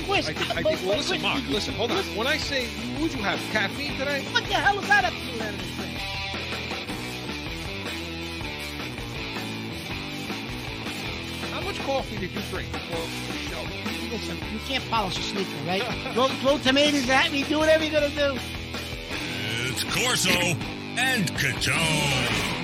no Chris. I I but- well, listen, Mark, listen, hold on. When I say, would you have caffeine today? What the hell is that up to do with anything? How much coffee did you drink before the show? Listen, you can't polish a sneaker, right? throw, throw tomatoes at me, do whatever you're gonna do. It's Corso and Catone.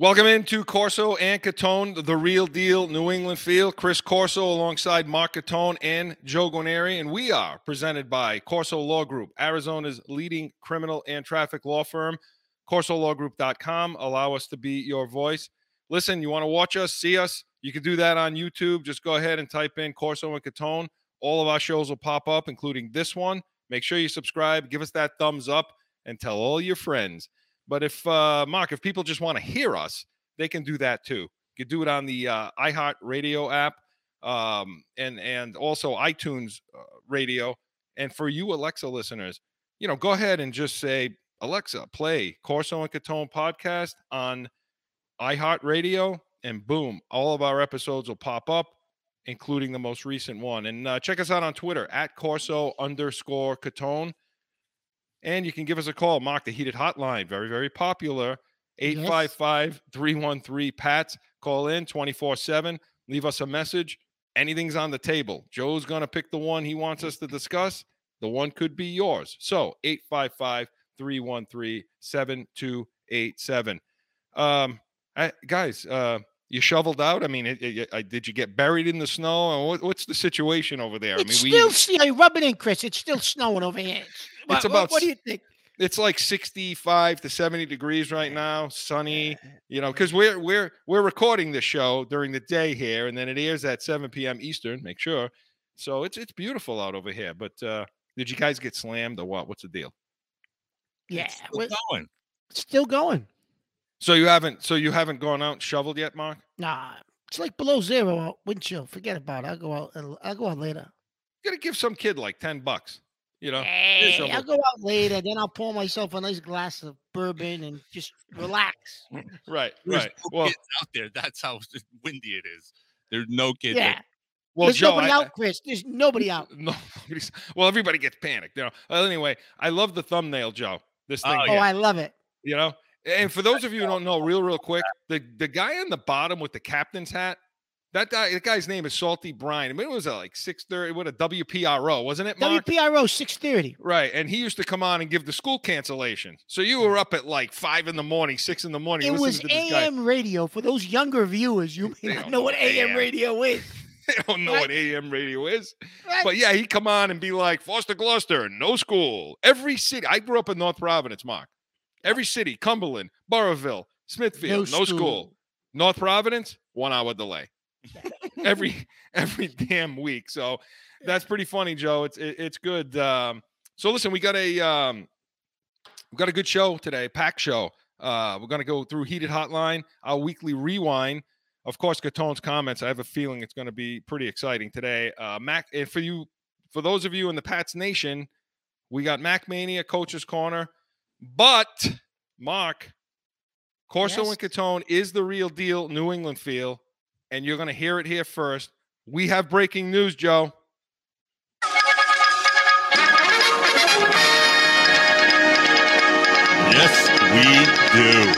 Welcome into Corso and Catone, the real deal New England feel. Chris Corso alongside Mark Catone and Joe Guarneri, and we are presented by Corso Law Group, Arizona's leading criminal and traffic law firm. CorsoLawGroup.com. Allow us to be your voice. Listen, you want to watch us, see us? You can do that on YouTube. Just go ahead and type in Corso and Catone. All of our shows will pop up, including this one. Make sure you subscribe, give us that thumbs up, and tell all your friends. But if uh, Mark, if people just want to hear us, they can do that too. You can do it on the uh, iHeart Radio app, um, and and also iTunes uh, Radio. And for you Alexa listeners, you know, go ahead and just say Alexa, play Corso and Catone podcast on iHeart Radio, and boom, all of our episodes will pop up, including the most recent one. And uh, check us out on Twitter at Corso underscore Catone. And you can give us a call. Mark, the heated hotline, very, very popular. 855 313 PATS. Call in 24 7. Leave us a message. Anything's on the table. Joe's going to pick the one he wants us to discuss. The one could be yours. So 855 313 7287. Um, guys, uh, you shoveled out. I mean, it, it, I, did you get buried in the snow? And what, what's the situation over there? It's I mean, we, still snow. Rub it in, Chris. It's still snowing over here. What, about what, what do you think? it's like 65 to 70 degrees right now sunny you know because we're we're we're recording this show during the day here and then it airs at 7 p.m eastern make sure so it's it's beautiful out over here but uh did you guys get slammed or what what's the deal Yeah, It's still we're going. still going. so you haven't so you haven't gone out and shoveled yet mark Nah, it's like below zero out. Wind chill. Forget about it. I'll go out. I'll go out later. you gotta give some kid like 10 bucks you know Hey. I'll go out later. Then I'll pour myself a nice glass of bourbon and just relax. Mm, right There's right no well kids out there. That's how windy it is. There's no kids. Yeah. well There's joe nobody I- out, Chris. There's nobody out. no well everybody gets panicked you know well, anyway i love the thumbnail joe this oh, thing Oh, Oh, here. I love it. you know and for those of you who don't know real real quick the the guy on the bottom with the captain's hat that guy that guy's name is salty brian I mean, it was uh, like 630 what a wpro wasn't it mark WPRO 630. right and he used to come on and give the school cancellation so you were up at like five in the morning six in the morning It was to this guy AM radio. For those younger viewers, you may don't know what AM AM. radio is. they don't know Right. what am radio is Right? but yeah he'd come on and be like foster Glocester no school every city i grew up in north providence mark every city cumberland Burrillville smithfield no, school. North Providence, one hour delay. every every damn week. So that's pretty funny, Joe. It's it, it's good. Um, so listen, we got a um, we got a good show today, pack show. Uh, we're gonna go through heated hotline, our weekly rewind. Of course, Catone's comments. I have a feeling it's going to be pretty exciting today. Uh, Mac, and for you, for those of you in the Pats Nation, we got Mac Mania, Coach's Corner, but Mark, Corso Yes. and Catone is the real deal New England feel, and you're going to hear it here first. We have breaking news, Joe. Yes, we do.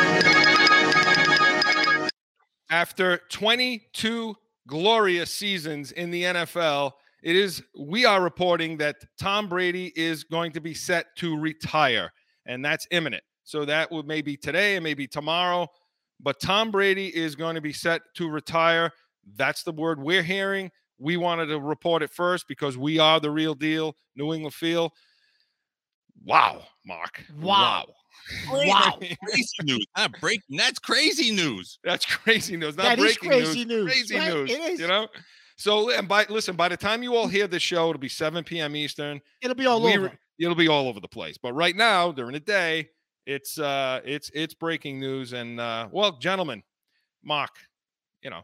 After 22 glorious seasons in the NFL, it is we are reporting that Tom Brady is going to be set to retire, and that's imminent. So that will maybe today and maybe tomorrow, but Tom Brady is going to be set to retire. That's the word we're hearing. We wanted to report it first because we are the real deal, New England feel. Wow, Mark. Wow. Great. Wow. Crazy news. Not breaking. That's crazy news. That's crazy news. Not That is breaking crazy news, Crazy right? news. It is. You know. So and by listen, by the time you all hear this show, it'll be 7 p.m. Eastern. It'll be all We over. It'll be all over the place. But right now, during the day, it's uh it's it's breaking news. And uh well, gentlemen, mock you know,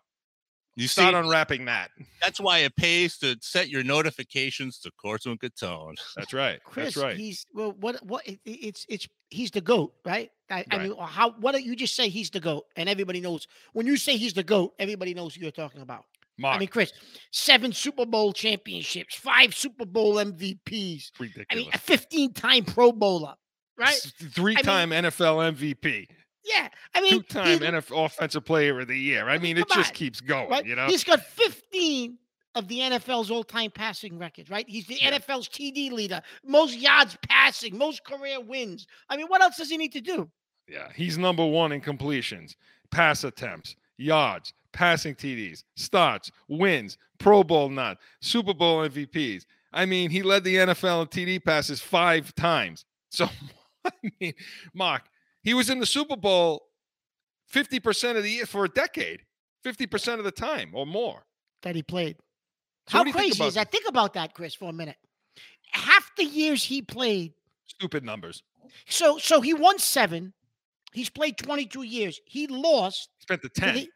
You start see, unwrapping that. that's why it pays to set your notifications to Corso and Catone. That's right. Chris, That's right. he's well. What? What? It, it- it's it's he's the goat, right? I, I mean, how? What do you just say? He's the goat, and everybody knows. When you say he's the goat, everybody knows who you're talking about. Mark, I mean, Chris, seven Super Bowl championships, five Super Bowl MVPs. Ridiculous. I mean, a 15 time Pro Bowler, right? Three-time NFL MVP, Yeah. I mean, two-time he- NFL Offensive Player of the Year. I mean, it just on, keeps going. right? You know, He's got 15 of the NFL's all-time passing records, right? He's the Yeah. NFL's TD leader, most yards passing, most career wins. I mean, what else does he need to do? yeah, he's number one in completions, pass attempts, yards, passing TDs, starts, wins, Pro Bowl nod, Super Bowl MVPs. I mean, he led the NFL in TD passes five times. So, I mean, Mark, he was in the Super Bowl 50% of the year for a decade, 50% of the time or more. That he played. So How what do you think crazy is that? Think about that, Chris, for a minute. Half the years he played, Stupid numbers. so so he won seven. He's played 22 years. He lost Spent the 10. the-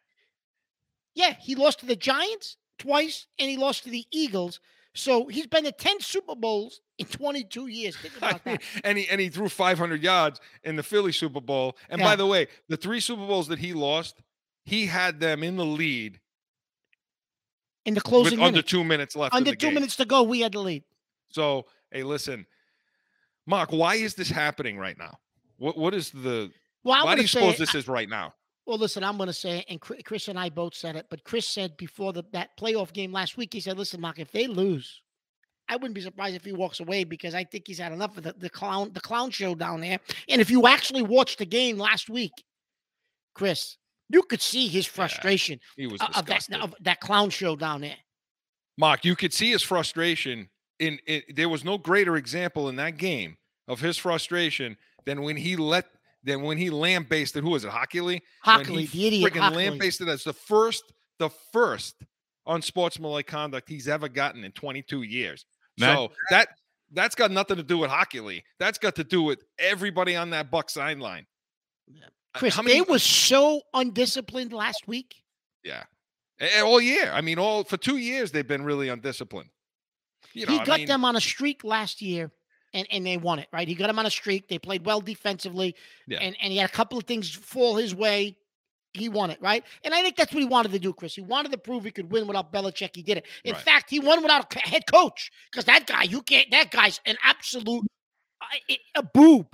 yeah, he lost to the Giants twice and he lost to the Eagles. So he's been to 10 Super Bowls in 22 years. Think about that. and he and he threw 500 yards in the Philly Super Bowl. And by the way, the three Super Bowls that he lost, he had them in the lead In the with closing under minute. two minutes left. Under two game. minutes to go, we had the lead. So, hey, listen, Mark, why is this happening right now? What what is the Well, why do you suppose it- this is right now? Well, listen, I'm going to say it, and Chris and I both said it, but Chris said before the, that playoff game last week, he said, listen, Mark, if they lose, I wouldn't be surprised if he walks away because I think he's had enough of the, the clown the clown show down there. And if you actually watched the game last week, Chris, you could see his frustration He was o- of that, disgusted. of that clown show down there. Mark, you could see his frustration. In, in there was no greater example in that game of his frustration than when he let than when he lambasted who was it Hockley? When Hockley, he the idiot friggin' Hockley. lambasted as the first the first unsportsmanlike conduct he's ever gotten in 22 years. Matt- so that that's got nothing to do with Hockley. That's got to do with everybody on that Buck sideline. Uh, Chris, how they many- were so undisciplined last week. yeah, A- a- all year. I mean, all for two years they've been really undisciplined. You know, he I got mean, them on a streak last year and, and they won it, right? He got him on a streak. They played well defensively. Yeah. And, and he had a couple of things fall his way. He won it, right? And I think that's what he wanted to do, Chris. He wanted to prove he could win without Belichick. He did it. In Right. fact, he won without a head coach because that guy, you can't, that guy's an absolute uh, a boob.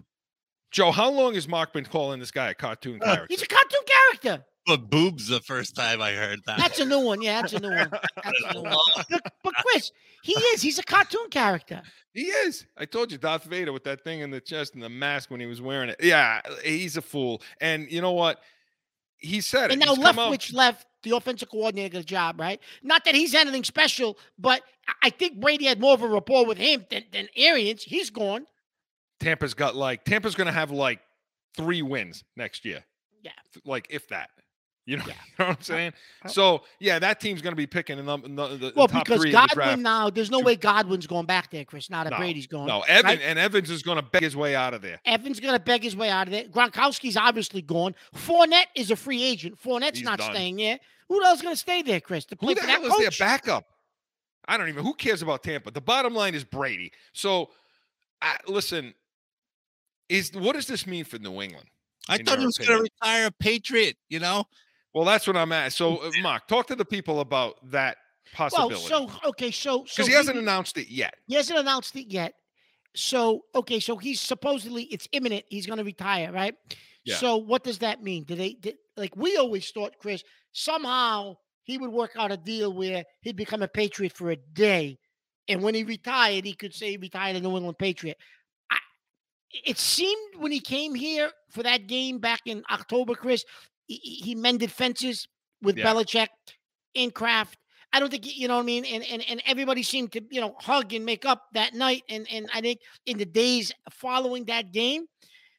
Joe, how long has Mark been calling this guy a cartoon character? He's a cartoon character. But boobs the first time I heard that. That's a new one. Yeah, that's a new one. That's a new one. But, but Chris, he is. He's a cartoon character. He is. I told you, Darth Vader with that thing in the chest and the mask when he was wearing it. Yeah, he's a fool. And you know what? He said And it. now He's come out- Leftwich left the offensive coordinator got job, right? Not that he's anything special, but I- I think Brady had more of a rapport with him than, than Arians. He's gone. Tampa's got like Tampa's going to have like three wins next year. Yeah. like if that. You know, Yeah. you know what I'm saying? Uh, So yeah, that team's going to be picking the, num- the, the Well, top because three in the draft. Godwin now, there's no way Godwin's going back there, Chris. Now that No, Brady's gone. No, Evan right? and Evans is going to beg his way out of there. Evans going to beg his way out of there. Gronkowski's obviously gone. Fournette is a free agent. Fournette's He's not done. staying there. Who else is going to stay there, Chris? To play Who the for hell that is their backup? I don't even. Who cares about Tampa? The bottom line is Brady. So, I, listen, is what does this mean for New England? I thought he was going to retire a Patriot, you know? Well, that's what I'm at. So, uh, Mark, talk to the people about that well, possibility so okay, so so because he hasn't announced it yet. He hasn't announced it yet. So okay, so he's supposedly it's imminent. He's going to retire, right? Yeah. So what does that mean? Do they did, like we always thought, Chris? Somehow he would work out a deal where he'd become a Patriot for a day, and when he retired, he could say he retired a New England Patriot. I, it seemed when he came here for that game back in October, Chris, he, he mended fences with Yeah. Belichick and Kraft. I don't think you know what I mean, and and and everybody seemed to you know hug and make up that night, and and I think in the days following that game,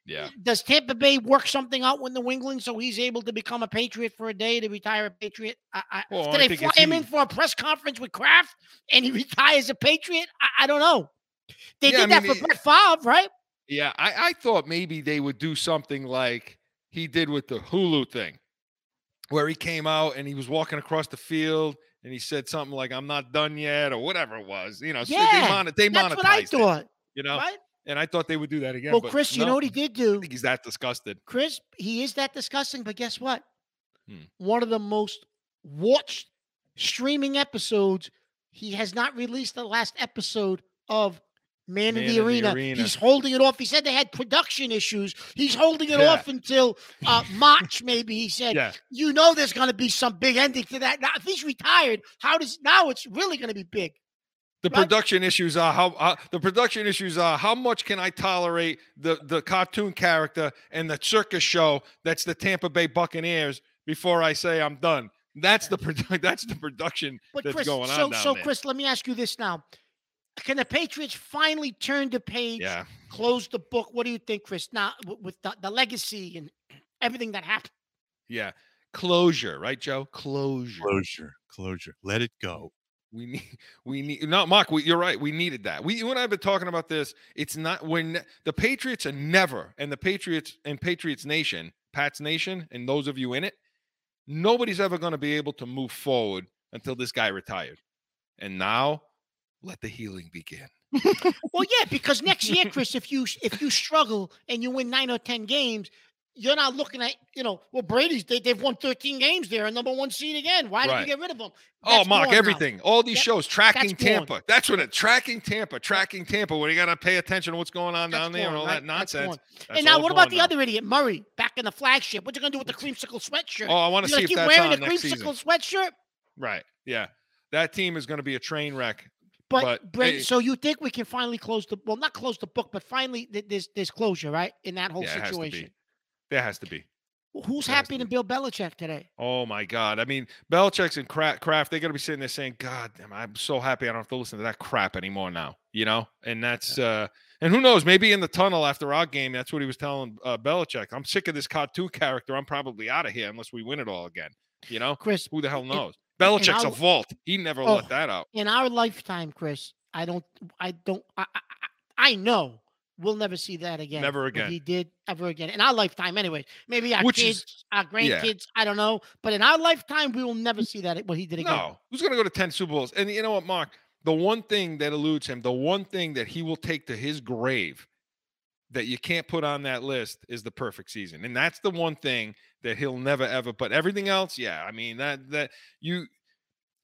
Yeah. does Tampa Bay work something out with New England so he's able to become a Patriot for a day to retire a Patriot? I, I, Well, do I they fly him he- in for a press conference with Kraft and he retires a Patriot? I, I don't know. They Yeah, I did that mean, for it- Brett Favre, right? Yeah, I, I thought maybe they would do something like he did with the Hulu thing, where he came out and he was walking across the field and he said something like "I'm not done yet" or whatever it was. You know, so Yeah, they, mon- they That's what I monetized it. thought, You know, right? and I thought they would do that again. Well, but Chris, you know what he did I do? think he's that disgusted. Chris, he is that disgusting, but guess what? Hmm. One of the most watched streaming episodes. He has not released the last episode of Man, Man in the, in the arena. Arena. He's holding it off. He said they had production issues. He's holding it Yeah. off until uh, March, maybe. He said, Yeah. "You know, there's going to be some big ending to that." Now, if he's retired, how does now it's really going to be big? The Right. production issues are how uh, the production issues are how much can I tolerate the the cartoon character and the circus show that's the Tampa Bay Buccaneers before I say I'm done. That's the produ- that's the production But that's Chris, going on so so there. Chris, let me ask you this now: Can the Patriots finally turn the page, yeah, close the book? What do you think, Chris? Now with the, the legacy and everything that happened. yeah. Closure, right, Joe? Closure. Closure, closure. Let it go. We need, we need, no, Mark, we, you're right. We needed that. We, you and I have been talking about this. It's not when the Patriots are never, and the Patriots and Patriots Nation, Pats Nation, and those of you in it, nobody's ever going to be able to move forward until this guy retired. And now, let the healing begin. Well, yeah, because next year, Chris, if you if you struggle and you win nine or ten games, you're not looking at you know. Well, Brady's they, they've won 13 games. They're a number one seed again. Why did Right. you get rid of them? Oh, Mark, gone now. everything, all these shows, tracking that's. Tampa. That's what it, tracking Tampa, tracking Tampa, where you got to pay attention to what's going on That's down there and all right? that nonsense. and now, what about the now. other idiot, Murray, back in the flagship? What you gonna do with the creamsicle sweatshirt? Oh, I want to see gonna if keep that's wearing on the season. creamsicle sweatshirt? Right. Yeah. That team is going to be a train wreck. But, But, Brent, hey- so you think we can finally close the well, not close the book, but finally th- there's there's closure, right? In that whole Yeah, situation. There has to be. Who's There to than Bill Belichick today? Oh my God! I mean, Belichick's and Kraft, Kraft they're gonna be sitting there saying, "God, damn, I'm so happy I don't have to listen to that crap anymore now." You know, and that's uh, and who knows? Maybe in the tunnel after our game, that's what he was telling uh, Belichick. I'm sick of this cartoon character. I'm probably out of here unless we win it all again. You know, Chris, who the hell knows? Belichick's a I'll- vault. He never Oh. let that out. in our lifetime, Chris, I don't, I don't, I, I, I know we'll never see that again. Never again. He did ever again in our lifetime, anyway. Maybe our Which kids, is- our yeah. grandkids, I don't know, but in our lifetime, we will never see that what he did again. No, who's going to go to 10 Super Bowls? And you know what, Mark? The one thing that eludes him, the one thing that he will take to his grave that you can't put on that list is the perfect season. And that's the one thing that he'll never ever but everything else, yeah. I mean, that that you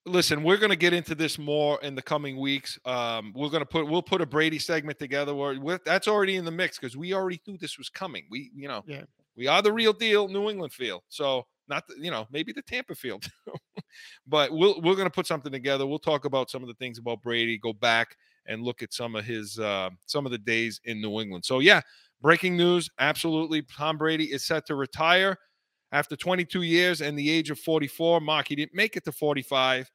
listen, we're going to get into this more in the coming weeks. Um, we're going to put we'll put a Brady segment together where that's already in the mix because we already knew this was coming. We, you know, Yeah. we are the real deal New England field. So not the, you know, maybe the Tampa field. but we'll we're going to put something together. We'll talk about some of the things about Brady, go back and look at some of his uh, some of the days in New England. So yeah, breaking news, absolutely Tom Brady is set to retire after 22 years and the age of 44. Mark, he didn't make it to 45,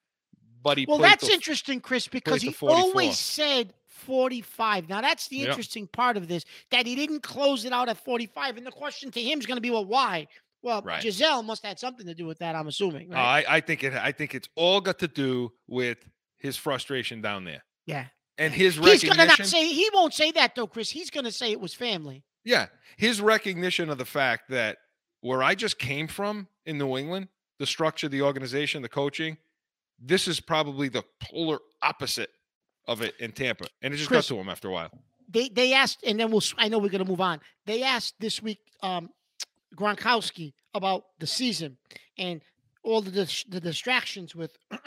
but he Well, that's till- interesting, Chris, because he always said 45. Now, that's the Yep. interesting part of this, that he didn't close it out at 45. And the question to him is going to be, well, why? Well, Right. Gisele must have had something to do with that, I'm assuming. Uh, I, I think it I think it's all got to do with his frustration down there yeah. And his He's going to not say, he won't say that, though, Chris. He's going to say it was family. Yeah, his recognition of the fact that where I just came from in New England, the structure, the organization, the coaching, this is probably the polar opposite of it in Tampa, and it just Chris- got to him after a while. They they asked, and then we'll, I know we're going to move on. They asked this week um, Gronkowski about the season and all the, the distractions with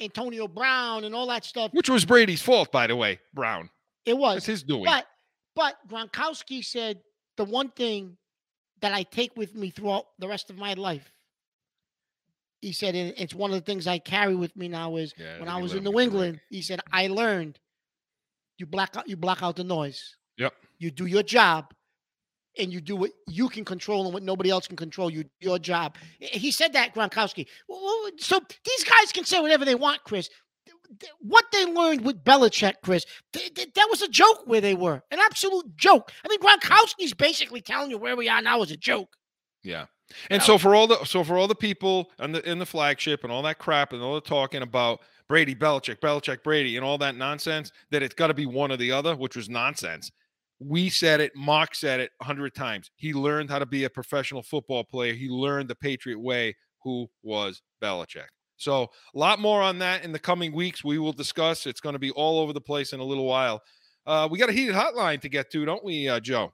Antonio Brown and all that stuff. Which was Brady's fault, by the way. Brown, It was. that's his doing. But but Gronkowski said the one thing that I take with me throughout the rest of my life. He said and it's one of the things I carry with me now is Yeah, when I was in New get the ring. England, he said I learned you block out you block out the noise. Yep. You do your job and you do what you can control and what nobody else can control. You do your job. He said that Gronkowski. So these guys can say whatever they want, Chris. What they learned with Belichick, Chris, th- th- that was a joke where they were. An absolute joke. I mean, Gronkowski's basically telling you where we are now is a joke. Yeah. And know? so for all the so for all the people in the in the flagship and all that crap and all the talking about Brady, Belichick, Belichick, Brady, and all that nonsense, that it's got to be one or the other, which was nonsense. We said it, Mark said it a hundred times. He learned how to be a professional football player. He learned the Patriot way, who was Belichick. So a lot more on that in the coming weeks. We will discuss. It's going to be all over the place in a little while. Uh, we got a heated hotline to get to, don't we, uh, Joe?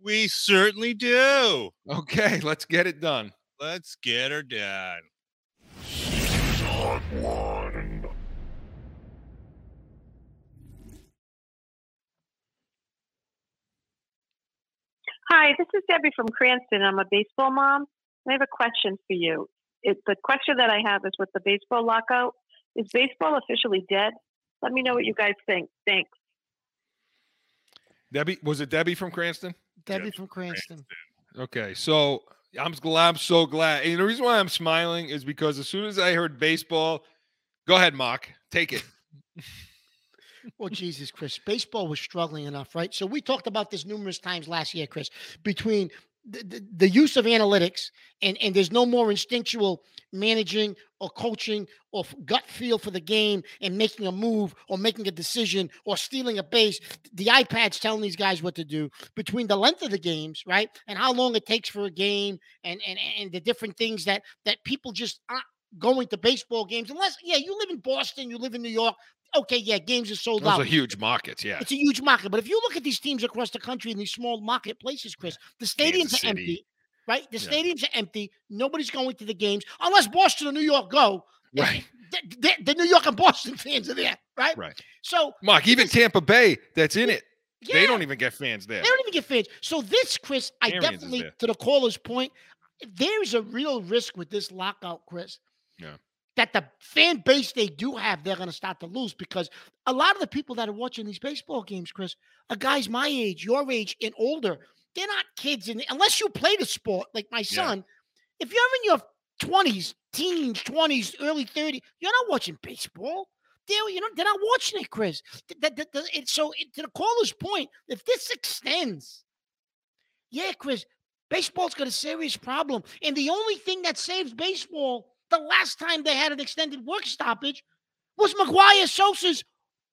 We certainly do. Okay, let's get it done. Let's get her done. Hi, this is Debbie from Cranston. I'm a baseball mom. I have a question for you. It, the question that I have is with the baseball lockout, is baseball officially dead? Let me know what you guys think. Thanks. Debbie, was it Debbie from Cranston? Debbie from Cranston. Okay, so I'm glad. I'm so glad. And the reason why I'm smiling is because as soon as I heard baseball, go ahead, Mark, take it. Well, Jesus, Chris, baseball was struggling enough, right? So we talked about this numerous times last year, Chris, between the, the, the use of analytics and, and there's no more instinctual managing or coaching or gut feel for the game and making a move or making a decision or stealing a base. The iPad's telling these guys what to do between the length of the games, right? And how long it takes for a game and and, and the different things that that people just aren't going to baseball games unless yeah, you live in Boston, you live in New York. Okay, yeah, games are sold Those out. a huge market, Yeah. It's a huge market. But if you look at these teams across the country in these small marketplaces, Chris, the stadiums are empty, right? The Yeah. stadiums are empty. Nobody's going to the games unless Boston or New York go. Right. The, the- the New York and Boston fans are there, right? Right. So, Mark, even Tampa Bay, that's in it. yeah, They don't even get fans there. they don't even get fans. So this, Chris, I Arians definitely, to the caller's point, there's a real risk with this lockout, Chris. Yeah. That the fan base they do have, they're going to start to lose because a lot of the people that are watching these baseball games, Chris, are guys my age, your age, and older. They're not kids, and unless you play the sport like my son, if you're in your twenties, teens, twenties, early 30s, you're not watching baseball. They're, you know, they're not watching it, Chris. Th- that- that- that- it- so, it- to the caller's point, if this extends, yeah, Chris, baseball's got a serious problem. And the only thing that saves baseball the last time they had an extended work stoppage was McGwire Sosa's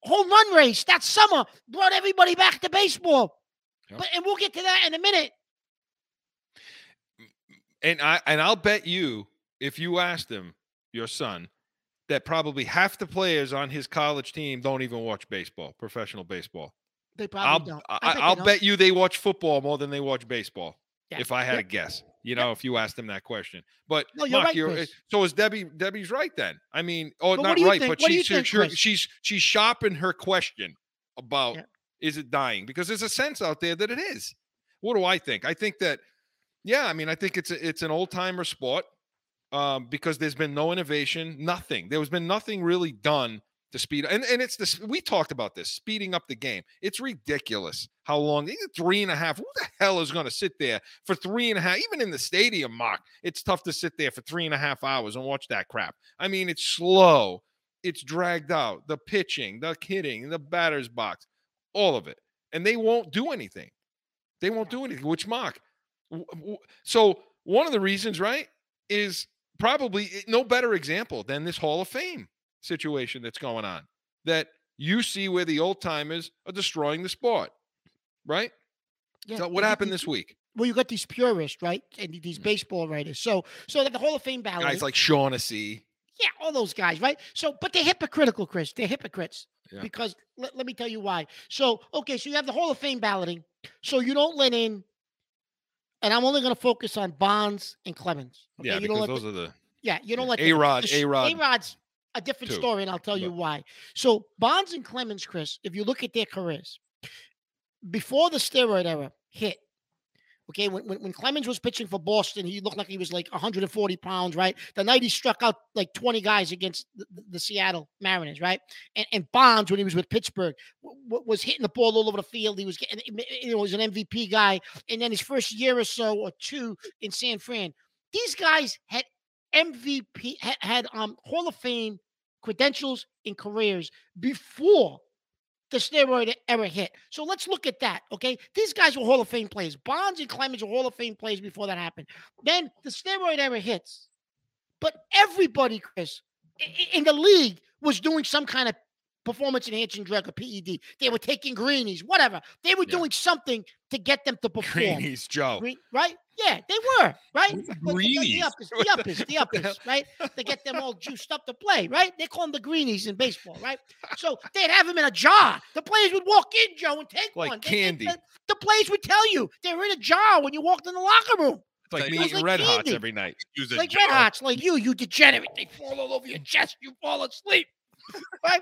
home run race that summer brought everybody back to baseball. Yep. But and we'll get to that in a minute. And I and I'll bet you, if you asked him, your son, that probably half the players on his college team don't even watch baseball, professional baseball. They I'll probably don't. I, I'll don't. bet you they watch football more than they watch baseball. Yeah. If I had Yep. to guess, you know, if you asked them that question. But No, you're Mark, right, you're, so is Debbie? Debbie's right then. I mean, oh, But not right, think- but what she's think, she's she's she's sharpened her question about Yeah. is it dying because there's a sense out there that it is. What do I think? I think that yeah, I mean, I think it's a, it's an old timer sport um, because there's been no innovation, nothing. There has been nothing really done to speed and and it's this. We talked about this speeding up the game. It's ridiculous how long three and a half. Who the hell is going to sit there for three and a half? Even in the stadium, Mark, it's tough to sit there for three and a half hours and watch that crap. I mean, it's slow. It's dragged out. The pitching, the hitting, the batter's box, all of it, and they won't do anything. They won't do anything. Which w- so one of the reasons, right, is probably eh, no better example than this Hall of Fame situation that's going on. That you see where the old timers are destroying the sport, right? Yeah, So what happened this week? Well, you got these purists, right? And these mm. baseball writers. So, so that the Hall of Fame ballot. Guys like Shaughnessy. Yeah, all those guys, right? So, but they're hypocritical, Chris. They're hypocrites. Yeah. Because let, let me tell you why. So, okay, so you have the Hall of Fame balloting. So you don't let in, and I'm only going to focus on Bonds and Clemens. Okay? Yeah, you don't because let those the- are the yeah, you don't let A Rod, A Rod. A-Rod's a different too, story, and I'll tell you why. So Bonds and Clemens, Chris, if you look at their careers, before the steroid era hit, okay, when, when, when Clemens was pitching for Boston, he looked like he was like 140 pounds, right? The night he struck out like 20 guys against the, the- Seattle Mariners, right? And, and Bonds, when he was with Pittsburgh, w- was hitting the ball all over the field. He was getting, you know, was an MVP guy. And then his first year or so or two in San Fran, these guys had MVP had, um Hall of Fame credentials and careers before the steroid era hit. So let's look at that. Okay. These guys were Hall of Fame players. Bonds and Clemens were Hall of Fame players before that happened. Then the steroid era hits. But everybody, Chris, in the league was doing some kind of performance enhancing drug or PED. They were taking greenies, whatever. They were Yeah. doing something to get them to perform. Greenies, Joe. Green, right? Yeah, they were, right? Greenies? The uppers, the uppers, the uppers, right? To get them all juiced up to play, right? They call them the greenies in baseball, right? So they'd have them in a jar. The players would walk in, Joe, and take Like one. They- they- candy. The, the players would tell you they were in a jar when you walked in the locker room. like Like- me It was eating like red hots every night. Use a like jar. red hots, like you, you degenerate. They fall all over your chest. You fall asleep, right?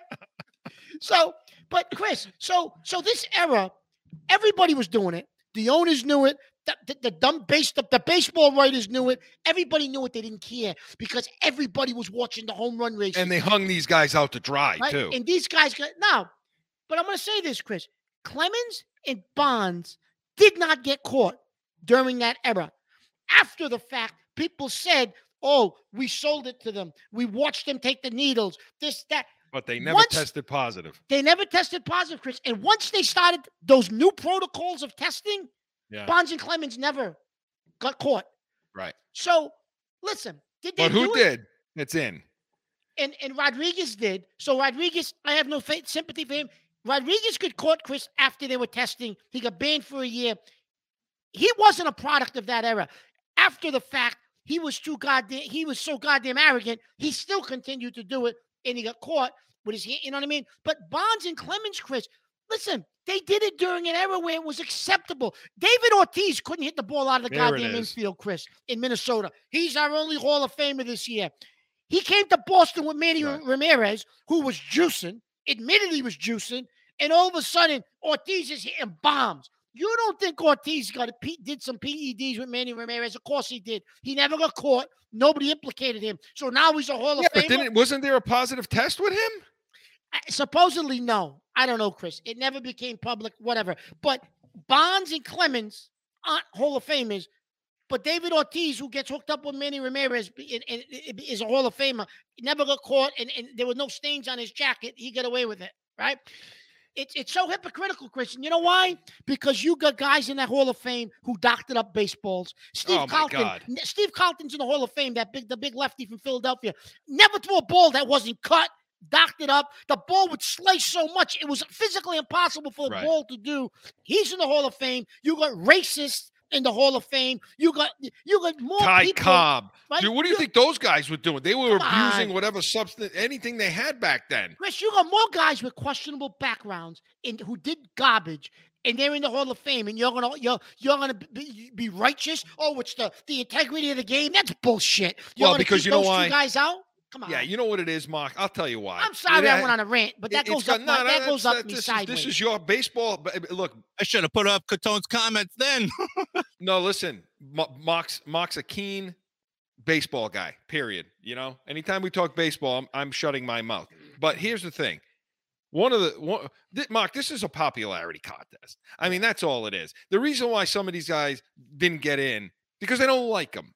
So, but Chris, so so this era, everybody was doing it. The owners knew it. The, the, the dumb base, the, the baseball writers knew it. Everybody knew it. They didn't care because everybody was watching the home run race. And they hung these guys out to dry right? too. And these guys got now, but I'm going to say this, Chris. Clemens and Bonds did not get caught during that era. After the fact, people said, "Oh, we sold it to them. We watched them take the needles. This, that." but they never once- tested positive. They never tested positive, Chris. And once they started those new protocols of testing, Yeah. Bonds and Clemens never got caught. Right. So, listen, did they But who do it? did? It's in. and and Rodriguez did. So Rodriguez, I have no faith, sympathy for him. Rodriguez got caught, Chris, after they were testing. He got banned for a year. He wasn't a product of that era. After the fact, he was too goddamn. He was so goddamn arrogant. He still continued to do it, and he got caught with his hand. You know what I mean? But Bonds and Clemens, Chris, listen, they did it during an era where it was acceptable. David Ortiz couldn't hit the ball out of the There goddamn infield, Chris, in Minnesota. He's our only Hall of Famer this year. He came to Boston with Manny Right. Ramirez, who was juicing, admitted he was juicing, and all of a sudden Ortiz is hitting bombs. You don't think Ortiz got a P- did some PEDs with Manny Ramirez? Of course he did. He never got caught. Nobody implicated him. So now he's a Hall of Yeah, but Famer. didn't wasn't there a positive test with him? Supposedly, no. I don't know, Chris. It never became public, whatever. But Bonds and Clemens aren't Hall of Famers. But David Ortiz, who gets hooked up with Manny Ramirez, is a Hall of Famer, never got caught, and, and there were no stains on his jacket. He got away with it, right? It's it's so hypocritical, Christian. You know why? Because you got guys in that Hall of Fame who doctored up baseballs. Steve Oh, my Carlton, God. Steve Carlton's in the Hall of Fame. That big, the big lefty from Philadelphia, never threw a ball that wasn't cut, doctored up. The ball would slice so much it was physically impossible for the Right. ball to do. He's in the Hall of Fame. You got racists in the Hall of Fame. You got you got more Ty people. Cobb. right? Dude, what do you think those guys were doing? They were abusing on. whatever substance, anything they had back then. Chris, you got more guys with questionable backgrounds and who did garbage, and they're in the Hall of Fame, and you're gonna you're you're gonna be, be righteous. Oh, it's the the integrity of the game. That's bullshit. You're Well, because you know why? guys out. Come on. Yeah, you know what it is, Mark. I'll tell you why. I'm sorry It I went on a rant, but that it- goes got- up. no, my, no, that goes up that- me this is- This is your baseball. Look, I should have put up Catone's comments then. no, listen. Ma- Mark's Mark's a keen baseball guy. Period. You know, anytime we talk baseball, I'm, I'm shutting my mouth. But here's the thing. One of the one, thi- Mark, this is a popularity contest. I mean, that's all it is. The reason why some of these guys didn't get in because they don't like them.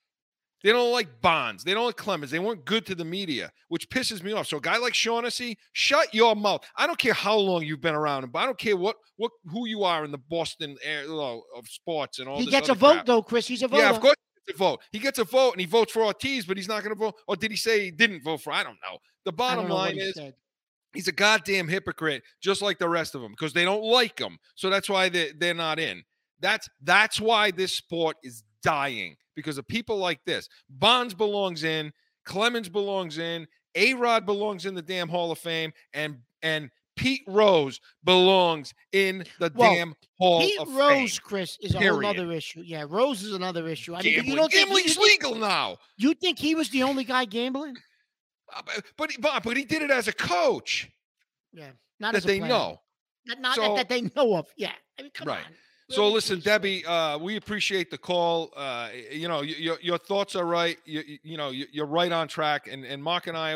They don't like Bonds. They don't like Clemens. They weren't good to the media, which pisses me off. So a guy like Shaughnessy, shut your mouth. I don't care how long you've been around, but I don't care what what who you are in the Boston air, of sports and all. he gets a vote crap. though, Chris. He's a voter. Yeah, of course he gets a vote. He gets a vote and he votes for Ortiz, but he's not going to vote. Or did he say he didn't vote for? I don't know. The bottom know line he is said. he's a goddamn hypocrite, just like the rest of them, because they don't like him. So that's why they they're not in. That's that's why this sport is dying because of people like this. Bonds belongs in, Clemens belongs in, A Rod belongs in the damn Hall of Fame, and and Pete Rose belongs in the Well, damn Hall Pete of Rose, Fame. Pete Rose, Chris, is a whole other issue. Yeah, Rose is another issue. I mean, Gambling. you don't think, you, Gambling's think, legal now. you think he was the only guy gambling? Uh, but but he, but, he did it as a coach Yeah, not that as a they player. know. Not, not So- that, that they know of. Yeah, I mean, come Right. on. So listen. Debbie, uh, we appreciate the call. Uh, you know, your your thoughts are right. You, you- know, you- you're right on track. And and Mark and I,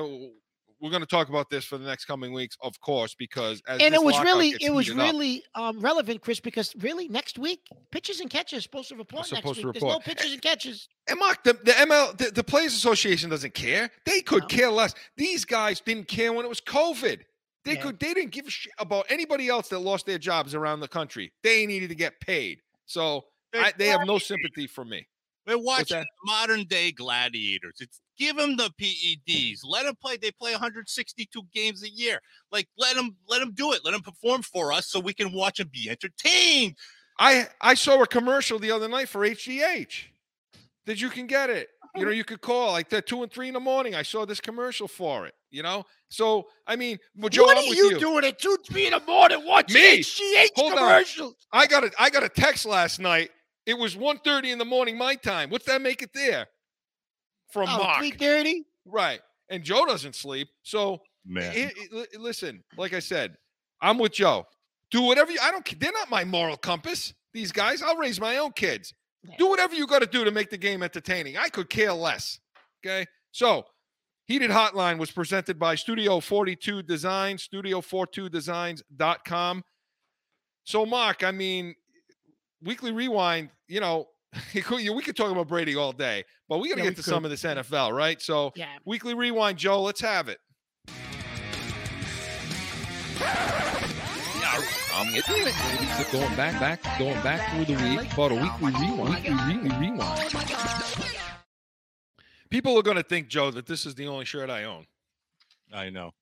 we're going to talk about this for the next coming weeks, of course, because as and it was really it was really um, relevant, Chris, because really next week pitches and catches supposed to report next week. to There's no report. pitches and catches. And Mark, the, the ML, the, the Players Association doesn't care. They could No. care less. These guys didn't care when it was COVID. They Yeah. could. They didn't give a shit about anybody else that lost their jobs around the country. They needed to get paid. So I, they have no sympathy for me. We're watching modern day gladiators. It's give them the PEDs. Let them play. They play 162 games a year. Like let them let them do it. Let them perform for us so we can watch and be entertained. I I saw a commercial the other night for HGH that you can get it. You know, you could call like at two and three in the morning. I saw this commercial for it. You know, so I mean, well, Joe, what I'm are you, you. doing at two, three in the morning watching Me? HGH Hold on. commercials? I got a I got a text last night It was 1.30 in the morning my time. What's that make it there? From Oh, Mark. 3:30. Right. And Joe doesn't sleep. So Man. it- it- li- listen, like I said, I'm with Joe. Do whatever you I don't. They're not my moral compass. These guys, I'll raise my own kids. Yeah. Do whatever you got to do to make the game entertaining. I could care less. Okay. So, Heated Hotline was presented by Studio 42 Design, studio42designs.com. So, Mark, I mean, Weekly Rewind, you know, we could talk about Brady all day, but we got to Yeah, get to some of this NFL, right? So, Yeah. Weekly Rewind, Joe, let's have it. Um, it's it's going back, back, going back through the week, about a weekly rewind, weekly, weekly rewind. People are going to think, Joe, that this is the only shirt I own. I know.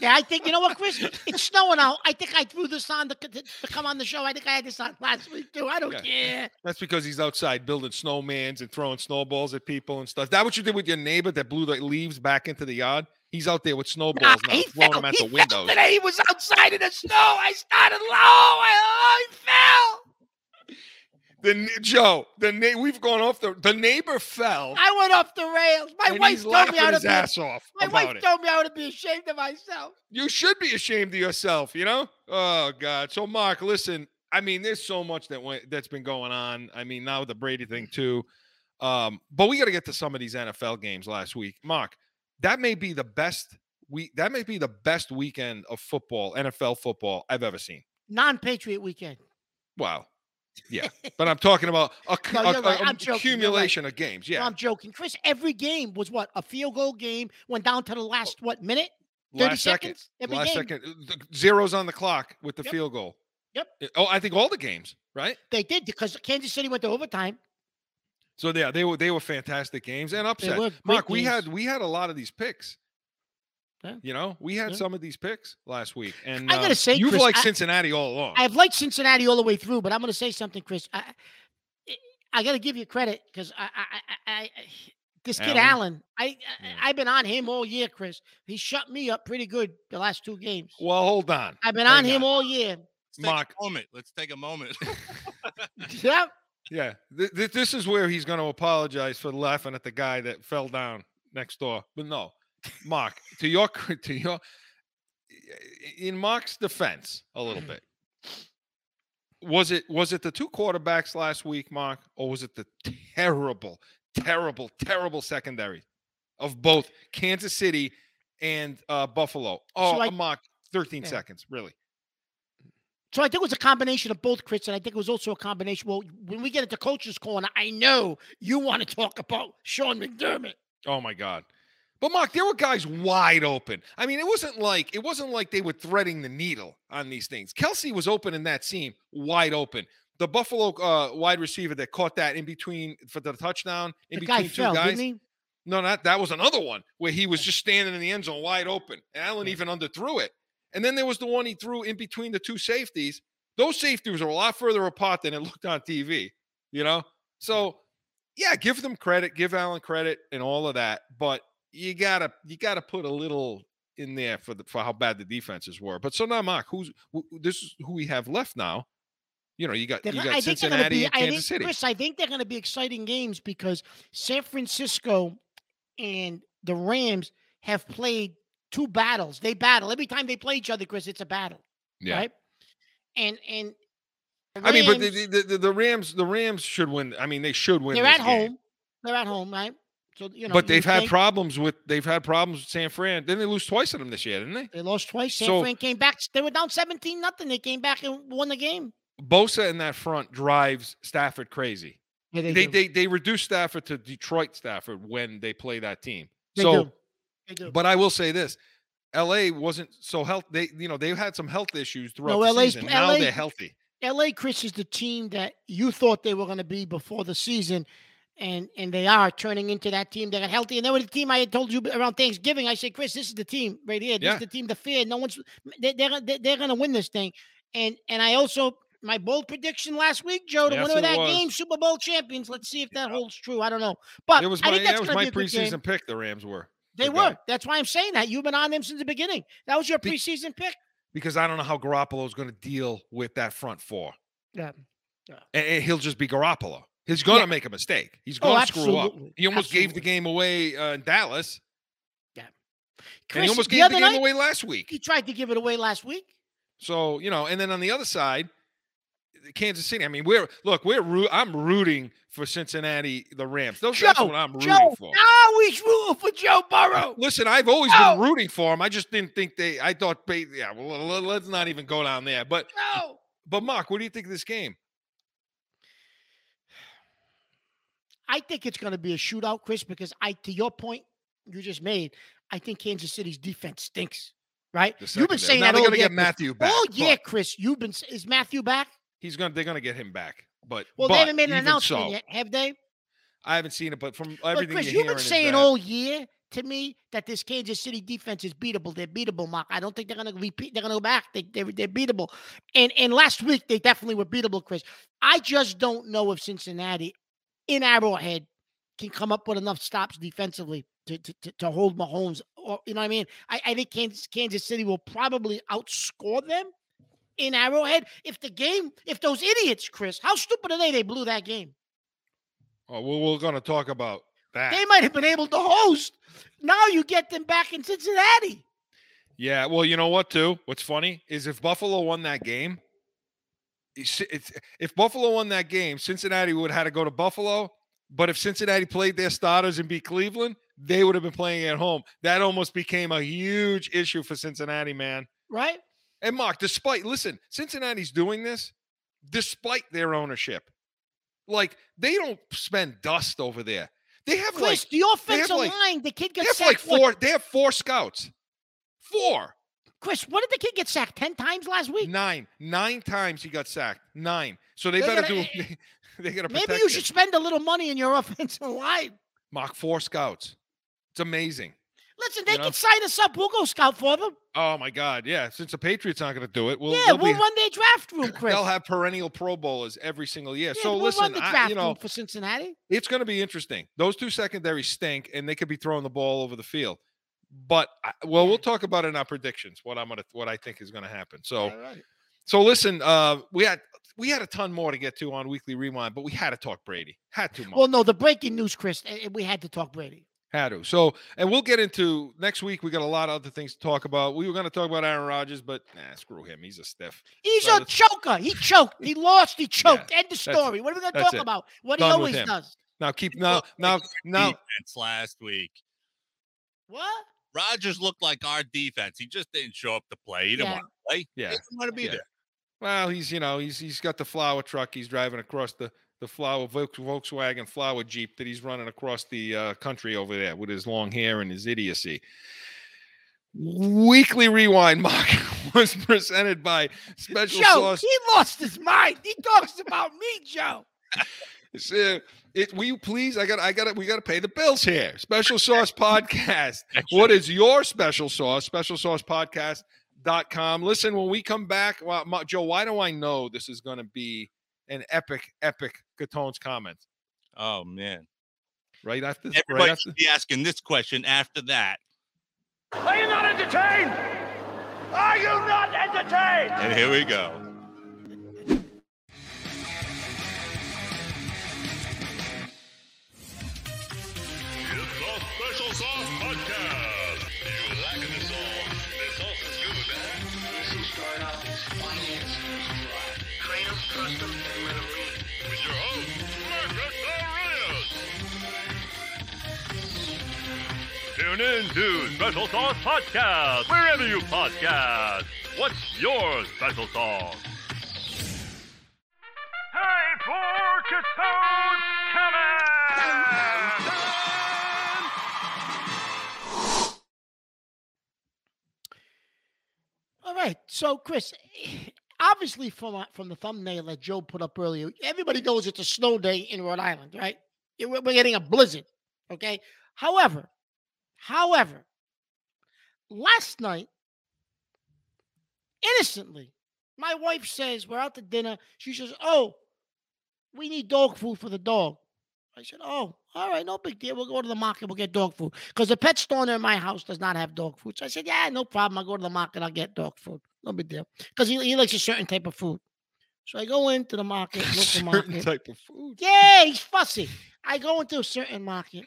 Yeah, I think you know what, Chris? It's snowing out. I think I threw this on to, to, to come on the show. I think I had this on last week too. I don't Yeah. care. That's because he's outside building snowmans and throwing snowballs at people and stuff. That what you did with your neighbor that blew the leaves back into the yard? He's out there with snowballs Nah, now, throwing fell. them at he the windows. today. He was outside in the snow. I started low. I, oh, he fell. The Joe, the na- we've gone off the the neighbor fell. I went off the rails. My wife told me how to be. ass off My wife it. told me I ought to be ashamed of myself. You should be ashamed of yourself, you know? Oh God. So Mark, listen, I mean, there's so much that went that's been going on. I mean, now with the Brady thing too. Um, but we got to get to some of these NFL games last week. Mark, that may be the best week that may be the best weekend of football, NFL football I've ever seen. Non-Patriot weekend. Wow. Yeah. but I'm talking about a, No, a- right. a- joking. Right. accumulation of games. No, Yeah. I'm joking, Chris. Every game was what a field goal game. Went down to the last what minute? Last second. seconds. Every Last game. second. uh, the Zeros on the clock with the Yep. field goal. Yep. Uh, Oh, I think all the games, right? They did because Kansas City went to overtime. So yeah, they were they were fantastic games and upset. Mark, we games. had we had a lot of these picks. Yeah. You know, we had Yeah. some of these picks last week, and I gotta uh, say, you've Chris, liked I- Cincinnati all along. I've liked Cincinnati all the way through, but I'm going to say something, Chris. I, I, I got to give you credit because I, I, I, this kid Allen? Allen, I, I. I've been on him all year, Chris. He shut me up pretty good the last two games. well, hold on, I've been hang on him on. all year. Let's Mark. moment. Let's take a moment. Yep. Yeah, th- th- this is where he's going to apologize for laughing at the guy that fell down next door. But no, Mark, to your to your in Mark's defense, a little Mm-hmm. bit. Was it was it the two quarterbacks last week, Mark, or was it the terrible, terrible, terrible secondary of both Kansas City and uh, Buffalo? Oh, uh, Mark, thirteen Yeah. seconds, really. So I think it was a combination of both, Chris, and I think it was also a combination. Well, when we get into coach's corner, I know you want to talk about Sean McDermott. Oh my God. But Mark, there were guys wide open. I mean, it wasn't like it wasn't like they were threading the needle on these things. Kelce was open in that seam, wide open. The Buffalo uh, wide receiver that caught that in between for the touchdown, in The between guy two fell, guys. didn't he? No, not that was another one where he was just standing in the end zone wide open. And Allen even underthrew it. And then there was the one he threw in between the two safeties. Those safeties are a lot further apart than it looked on TV, you know? So mm. yeah, give them credit, give Allen credit and all of that, but you gotta you gotta put a little in there for the for how bad the defenses were. But so now, Mark, who's who, this is who we have left now. You know, you got They're you got I think they're going to Cincinnati be. and I Kansas think, City. Chris, I think they're going to be exciting games because San Francisco and the Rams have played two battles. They battle every time they play each other, Chris. It's a battle, yeah. right? And and the I mean, but the, the, the, the Rams, the Rams should win. I mean, they should win. they're at game. home. They're at home, right? So you know, but they've had think- problems with they've had problems with San Fran. Didn't they lose twice to them this year? Didn't they? They lost twice. San So- Fran came back. They were down seventeen nothing. They came back and won the game. Bosa in that front drives Stafford crazy. Yeah, They they, they they, reduce Stafford to Detroit Stafford when they play that team. They so, do. They do. but I will say this: L.A. wasn't so health. They you know they've had some health issues throughout No, the LA's season. Now LA they're healthy. LA Chris is the team that you thought they were going to be before the season, and and they are turning into that team. They got healthy, and they were the team I had told you around Thanksgiving. I said, Chris, this is the team right here. This Yeah. is the team to fear. No one's they, they're gonna- they, they're going to win this thing. And and I also my bold prediction last week, Joe, the Yes, winner of that was. game, Super Bowl champions. Let's see if that holds true. I don't know, but It was I my think that's that was my be a preseason pick. The Rams were They were. That's why I'm saying that. You've been on them since the beginning. That was your preseason pick. because I don't know how Garoppolo is going to deal with that front four. Yeah. Yeah. and, and he'll just be Garoppolo. He's going to Yeah. make a mistake. He's Oh, going to screw up. He almost gave the game away uh, in Dallas, Yeah. Chris, he almost gave the other game night, away last week. he tried to give it away last week. So you know, and then on the other side, Kansas City. I mean, we're look, we're root. I'm rooting for Cincinnati, the Rams. Those that's Joe, what I'm rooting Joe, for. I always rooting for Joe Burrow. Listen, I've always Joe. been rooting for him. I just didn't think they. I thought, yeah. Well, let- let's not even go down there. But Joe. but Mark, what do you think of this game? I think it's going to be a shootout, Chris, because I, to your point you just made, I think Kansas City's defense stinks. Right? You've been saying now that all year, get. Mathieu back. But year, Chris. You've been. Is Mathieu back? He's gonna. They're gonna get him back. But Well, but they haven't made an announcement so, yet, have they? I haven't seen it, but from But everything Chris, you're you've been saying all year to me that this Kansas City defense is beatable. They're beatable, Mark. I don't think they're going to repeat. They're going to go back. They, they're, they're beatable. And and last week they definitely were beatable, Chris. I just don't know if Cincinnati in Arrowhead can come up with enough stops defensively to to, to, to hold Mahomes. Or you know what I mean? I, I think Kansas, Kansas City will probably outscore them in Arrowhead. If the game, if those idiots, Chris, how stupid are they? They blew that game. Oh, well, we're gonna talk about that. They might have been able to host. Now you get them back in Cincinnati. Yeah, well, you know what, too? What's funny is if Buffalo won that game, if Buffalo won that game, Cincinnati would have had to go to Buffalo. But if Cincinnati played their starters and beat Cleveland, they would have been playing at home. That almost became a huge issue for Cincinnati, man. Right? And Mark, despite listen, Cincinnati's doing this despite their ownership. Like they don't spend dust over there. They have Chris, like the offensive like- line, the kid they gets have like sacked. what- four. They have four scouts. Four. Chris, what did the kid get sacked 10 times last week? Nine. Nine times he got sacked. Nine. So they They're better gonna- do. Eh, they got to Maybe you should spend a little money in your offensive line. Mark four scouts. It's amazing. Listen, they You know? can sign us up. We'll go scout for them. Oh my God. Yeah. Since the Patriots aren't going to do it, we'll, yeah, we'll be- run their draft room, Chris. they'll have perennial Pro Bowlers every single year. Yeah, so we'll listen, run the I, draft you know, room for Cincinnati. it's going to be interesting. Those two secondaries stink, and they could be throwing the ball over the field. But I- well, we'll talk about it in our predictions. What I'm gonna, what I think is going to happen. So, right. so listen. Uh, we had we had a ton more to get to on Weekly Rewind, but we had to talk Brady. Had to. Well, no, the breaking news, Chris, eh, we had to talk Brady. Had to. So, and we'll get into next week. We got a lot of other things to talk about. We were going to talk about Aaron Rodgers, but nah, screw him. He's a stiff. He's So a choker. He choked. He lost. He choked. End of story. What are we going to talk it. about? What Done he always does. Now keep He now now now. defense last week. What? Rodgers looked like our defense. He just didn't show up to play. He didn't Yeah. want to play. He Yeah. didn't want to be Yeah. there. Well, he's you know he's he's got the flower truck. He's driving across the the flower Volkswagen flower Jeep that he's running across the uh, country over there with his long hair and his idiocy. Weekly Rewind Mark was presented by Special Joe, Sauce. he lost his mind. He talks about me, Joe. Uh, it, will you please? I got I got we got to pay the bills here. Special Sauce Podcast. What is your special sauce? Special Sauce Podcast.com. Listen, when we come back, well, Joe, why do I know this is going to be an epic, epic Catone's comment? Oh man. Right after, Everybody right after. should be asking this question after that. Are you not entertained? Are you not entertained? And here we go. It's Tune in to Special Sauce Podcast, wherever you podcast. What's your special sauce? Time for Catone Comment! All right. So, Chris, obviously from uh, from the thumbnail that Joe put up earlier, everybody knows it's a snow day in Rhode Island, right? We're we're getting a blizzard. Okay. However, however, last night, innocently, my wife says we're out to dinner. She says, "Oh, we need dog food for the dog." I said, "Oh, all right, no big deal. We'll go to the market. We'll get dog food because the pet store near my house does not have dog food." So I said, "Yeah, no problem. I'll go to the market. I'll get dog food. No big deal because he, he likes a certain type of food." So I go into the market, local Certain market. type of food. Yeah, he's fussy. I go into a certain market.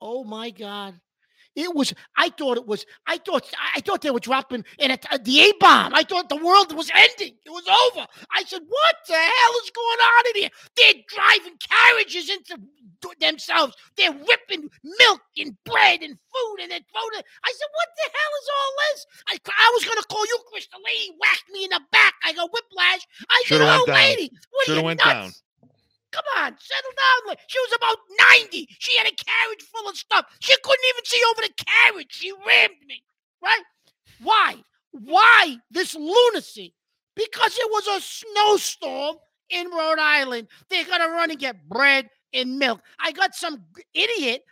Oh my god. It was. I thought it was. I thought. I thought they were dropping in a, the A bomb. I thought the world was ending. It was over. I said, "What the hell is going on in here?" They're driving carriages into themselves. They're whipping milk and bread and food, and they're throwing it. I said, "What the hell is all this?" I, I was gonna call you, Chris. The lady whacked me in the back. I go whiplash. I Shoulda said, "Oh, down. lady, what are you went nuts?" down. Come on, settle down. She was about 90. She had a carriage full of stuff. She couldn't even see over the carriage. She rammed me, right? Why? Why this lunacy? Because it was a snowstorm in Rhode Island. They're going to run and get bread and milk. I got some idiot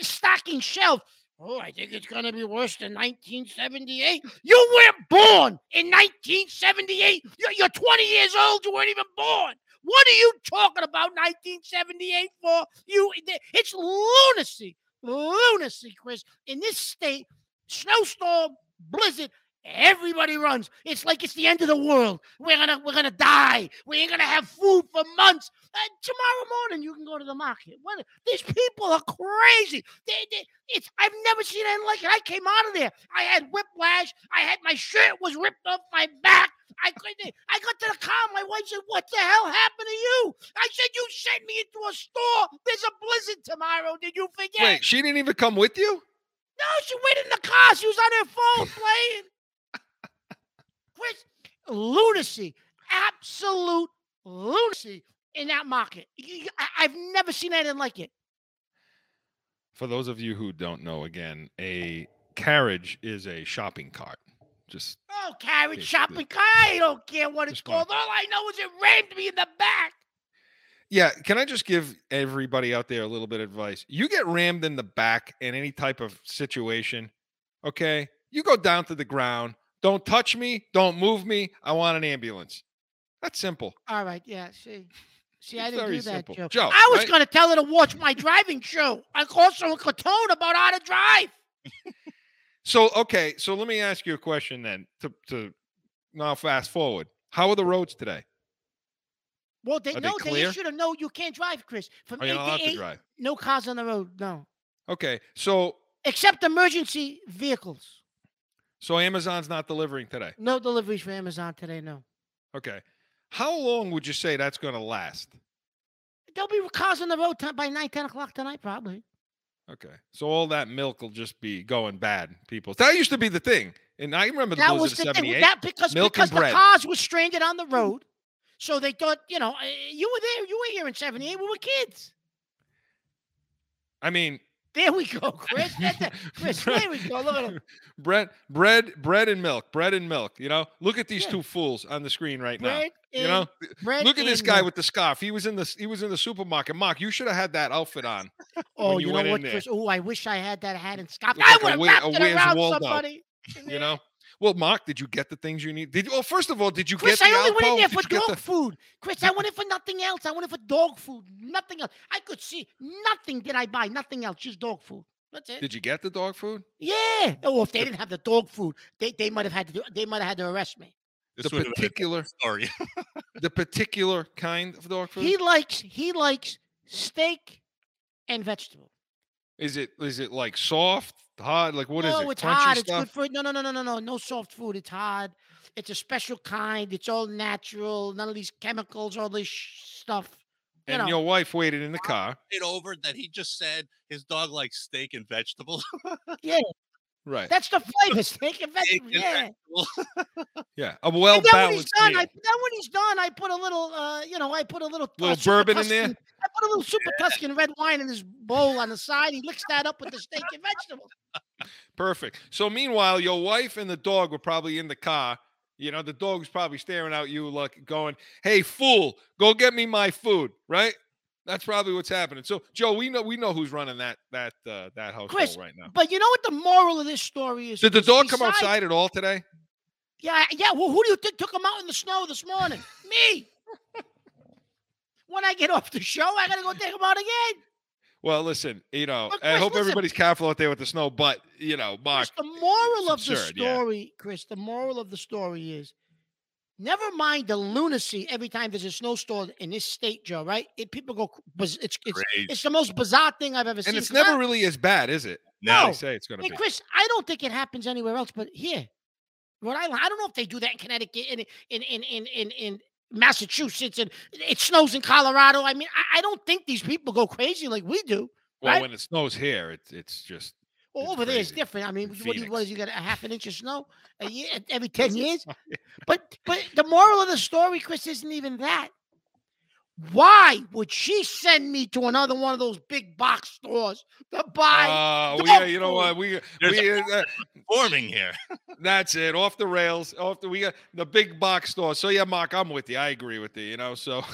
stocking shelves. Oh, I think it's going to be worse than 1978. You weren't born in 1978. You're, you're 20 years old. You weren't even born. What are you talking about 1978 for? You it's lunacy. Lunacy, Chris. In this state, snowstorm, blizzard, everybody runs. It's like it's the end of the world. We're gonna we're gonna die. We ain't gonna have food for months. Uh, tomorrow morning you can go to the market. What these people are crazy. They, they, it's I've never seen anything like it. I came out of there. I had whiplash. I had my shirt was ripped off my back. I couldn't. I got to the car. My wife said, "What the hell happened to you?" I said, "You sent me into a store. There's a blizzard tomorrow. Did you forget?" Wait, she didn't even come with you? No, she went in the car. She was on her phone playing. Chris, lunacy, absolute lunacy in that market. You- you- I, have never seen anything like it. For those of you who don't know, again, a carriage is a shopping cart. Just Oh, carriage Basically. shopping car. I don't care what it's called. All I know is it rammed me in the back. yeah. Can I just give everybody out there a little bit of advice? You get rammed in the back in any type of situation, okay? You go down to the ground. Don't touch me. Don't move me. I want an ambulance. That's simple. All right, yeah. See, see, I didn't do that, simple. Joe. Joe, I was right? going to tell her to watch my driving show. I also in Catone about how to drive. So okay, so let me ask you a question then. To to now fast forward. How are the roads today? Well, they Are they know they, clear? should have known you can't drive, Chris. From oh, Are you eight not allowed to to eight, drive? no cars on the road. No, Okay, so except emergency vehicles. so Amazon's not delivering today. No deliveries for Amazon today. No, Okay, how long would you say that's going to last? there'll be cars on the road ti- by nine, ten o'clock tonight, probably. Okay, so all that milk will just be going bad. People, that used to be the thing, and I remember That was the thing. '78. That because milk because the bread. cars were stranded on the road, so they thought, you know, uh, you were there. You were here in '78. We were kids. I mean, There we go, Chris. It. Chris, there we go. Look at him. bread, bread, bread and milk, bread and milk. You know, look at these Yeah. two fools on the screen right now. Bread You know, bread look at this guy milk. with the scarf. He was in the he was in the supermarket. Mark, you should have had that outfit on. Oh, you you, went know in what. Chris? Oh, I wish I had that hat and scarf. Look I like would have wrapped a it around somebody. You know. Well, Mark, did you get the things you need? Did well? First of all, did you Chris, get I the only went in there Did for dog the- food. Chris, I went in for nothing else. I went in for dog food. Nothing else. I could see nothing did I buy. Nothing else. Just dog food. That's it. Did you get the dog food? yeah. Oh, if they didn't have the dog food, they, they might have had to do, they might have had to arrest me. This the would have been a particular, different story. the particular kind of dog food. He likes he likes steak and vegetable. Is it is it like soft, hard? Like what is no, it? it's Crunchy hard. It's good for no, no, no, no, no, no, no soft food. It's hard. It's a special kind. It's all natural. None of these chemicals, all this sh- stuff. You and know, your wife waited in the car. it over that he just said his dog likes steak and vegetables. yeah, Right. that's the flavor. Steak and Steak vegetable. Yeah. vegetables. Yeah. A well and then when he's done, meal. I, then when he's done, I put a little, uh, you know, I put a little, uh, Little Super bourbon in there? I put a little super Tuscan red wine in his bowl on the side. He licks that up with the steak and vegetables. Perfect. So meanwhile, your wife and the dog were probably in the car. You know, the dog's probably staring at you, like going, "Hey, fool, go get me my food." Right? That's probably what's happening. So, Joe, we know we know who's running that that uh, that household Chris, right now. But you know what the moral of this story is? Did the Chris? dog come Besides- outside at all today? Yeah, yeah. Well, who do you think took him out in the snow this morning? Me. when I get off the show, I gotta go take him out again. Well, listen, you know, But I hope listen. everybody's careful out there with the snow, but you know, Mark, Chris, the moral of the absurd, yeah. story, Chris, the moral of the story is Never mind the lunacy every time there's a snowstorm in this state, Joe. Right? It, people go. It's it's it's the most bizarre thing I've ever seen. And it's 'cause I- never really as bad, is it? No. They say it's going to Hey, be. Chris, I don't think it happens anywhere else, but here, Rhode Island. I don't know if they do that in Connecticut, in in in in in, in Massachusetts, and it snows in Colorado. I mean, I, I don't think these people go crazy like we do. Well, right? when it snows here, it's it's just Well, over there it's different. I mean, In what, do you, what is you got a half an inch of snow a year every ten years? But but the moral of the story, Chris, isn't even that. Why would she send me to another one of those big box stores to buy? Oh, dog yeah, you know what? We There's we uh, Forming here. that's it. Off the rails. Off the we got the big box store. So yeah, Mark, I'm with you. I agree with you. You know, so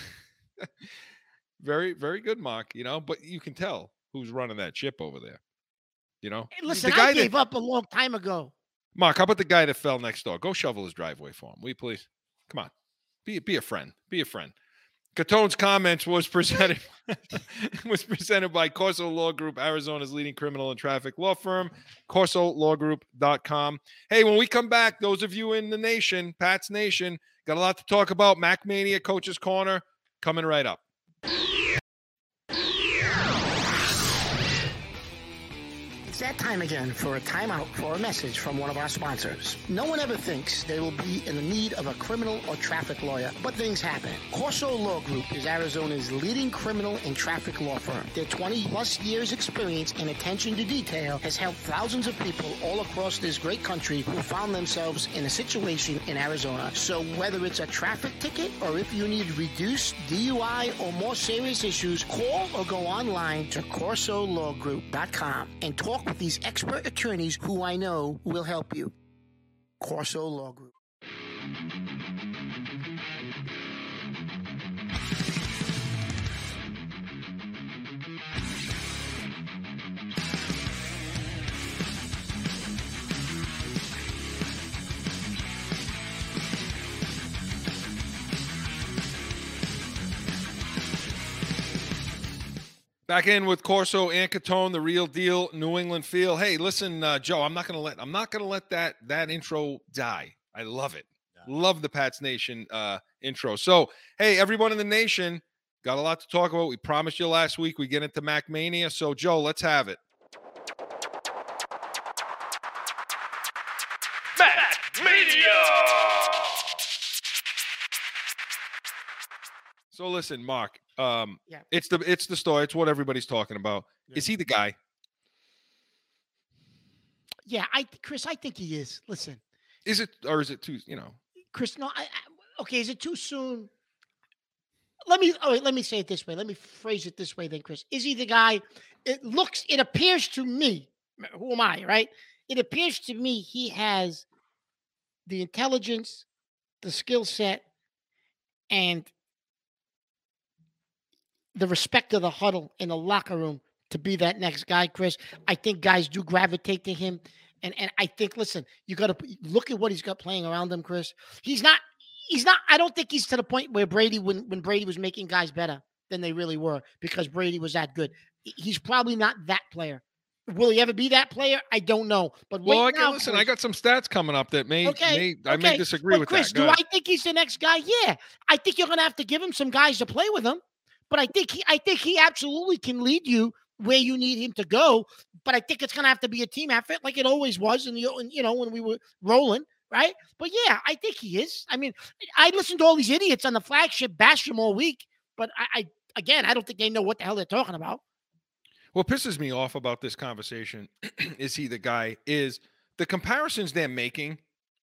very very good, Mark. You know, but you can tell who's running that ship over there. You know, Hey, The Listen, guy I that- gave up a long time ago. Mark, how about the guy that fell next door? Go shovel his driveway for him, will you please? Come on, be be a friend. Be a friend. Catone's comments was presented was presented by Corso Law Group, Arizona's leading criminal and traffic law firm, CorsoLawGroup.com. Hey, when we come back, those of you in the nation, Pat's Nation, got a lot to talk about. Mac Mania, Coach's Corner, coming right up. It's that time again for a timeout for a message from one of our sponsors. No one ever thinks they will be in the need of a criminal or traffic lawyer, but things happen. Corso Law Group is Arizona's leading criminal and traffic law firm. Their 20 plus years experience and attention to detail has helped thousands of people all across this great country who found themselves in a situation in Arizona. So whether it's a traffic ticket or if you need reduced DUI or more serious issues, call or go online to CorsoLawGroup.com and talk these expert attorneys who I know will help you. Corso Law Group. Back in with Corso and Catone, the real deal, New England feel. Hey, listen, uh, Joe, I'm not gonna let I'm not gonna let that that intro die. I love it. Love the Pats Nation uh, intro. So, hey, everyone in the nation, got a lot to talk about. We promised you last week we get into Mac Mania. So, Joe, let's have it. So, listen, Mark. Um, Yeah. it's the it's the story. It's what everybody's talking about. Is he the guy? Yeah, I Chris, I think he is. Listen, Is it or is it too? You know, Chris, no, I, I, okay, is it too soon? Let me oh, wait, let me say it this way. Let me phrase it this way then, Chris. Is he the guy? It looks, it appears to me, who am I, right? It appears to me he has the intelligence, the skill set, and the respect of the huddle in the locker room to be that next guy, Chris. I think guys do gravitate to him. And and I think, listen, you got to look at what he's got playing around him, Chris. He's not, he's not. I don't think he's to the point where Brady, when when Brady was making guys better than they really were, because Brady was that good. He's probably not that player. Will he ever be that player? I don't know. But well, I can now, listen. Chris- I got some stats coming up that may, Okay, may I may disagree but with Chris, that. Go do. I think he's the next guy? Yeah, I think you're going to have to give him some guys to play with him. But I think he, I think he absolutely can lead you where you need him to go. But I think it's going to have to be a team effort, like it always was, and you, know, when we were rolling, right? But yeah, I think he is. I mean, I listened to all these idiots on the flagship bash him all week, but I, I again, I don't think they know what the hell they're talking about. What pisses me off about this conversation is he the guy is the comparisons they're making.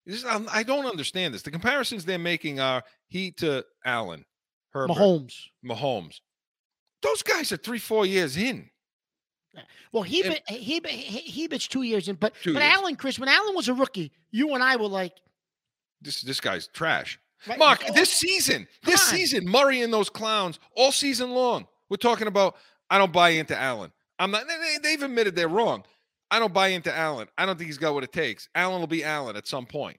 This, I'm- um, I don't understand this. The comparisons they're making are he to Allen, Herbert, Mahomes. Mahomes. Those guys are three, four years in. Well, he And- he he Herbert's two years in, but but years. Allen, Chris, when Allen was a rookie, you and I were like, This this guy's trash. right, Mark, oh, this season, this on. season, Murray and those clowns all season long. We're talking about. I don't buy into Allen. I'm not. They, they- they've admitted they're wrong. I don't buy into Allen. I don't think he's got what it takes. Allen will be Allen at some point.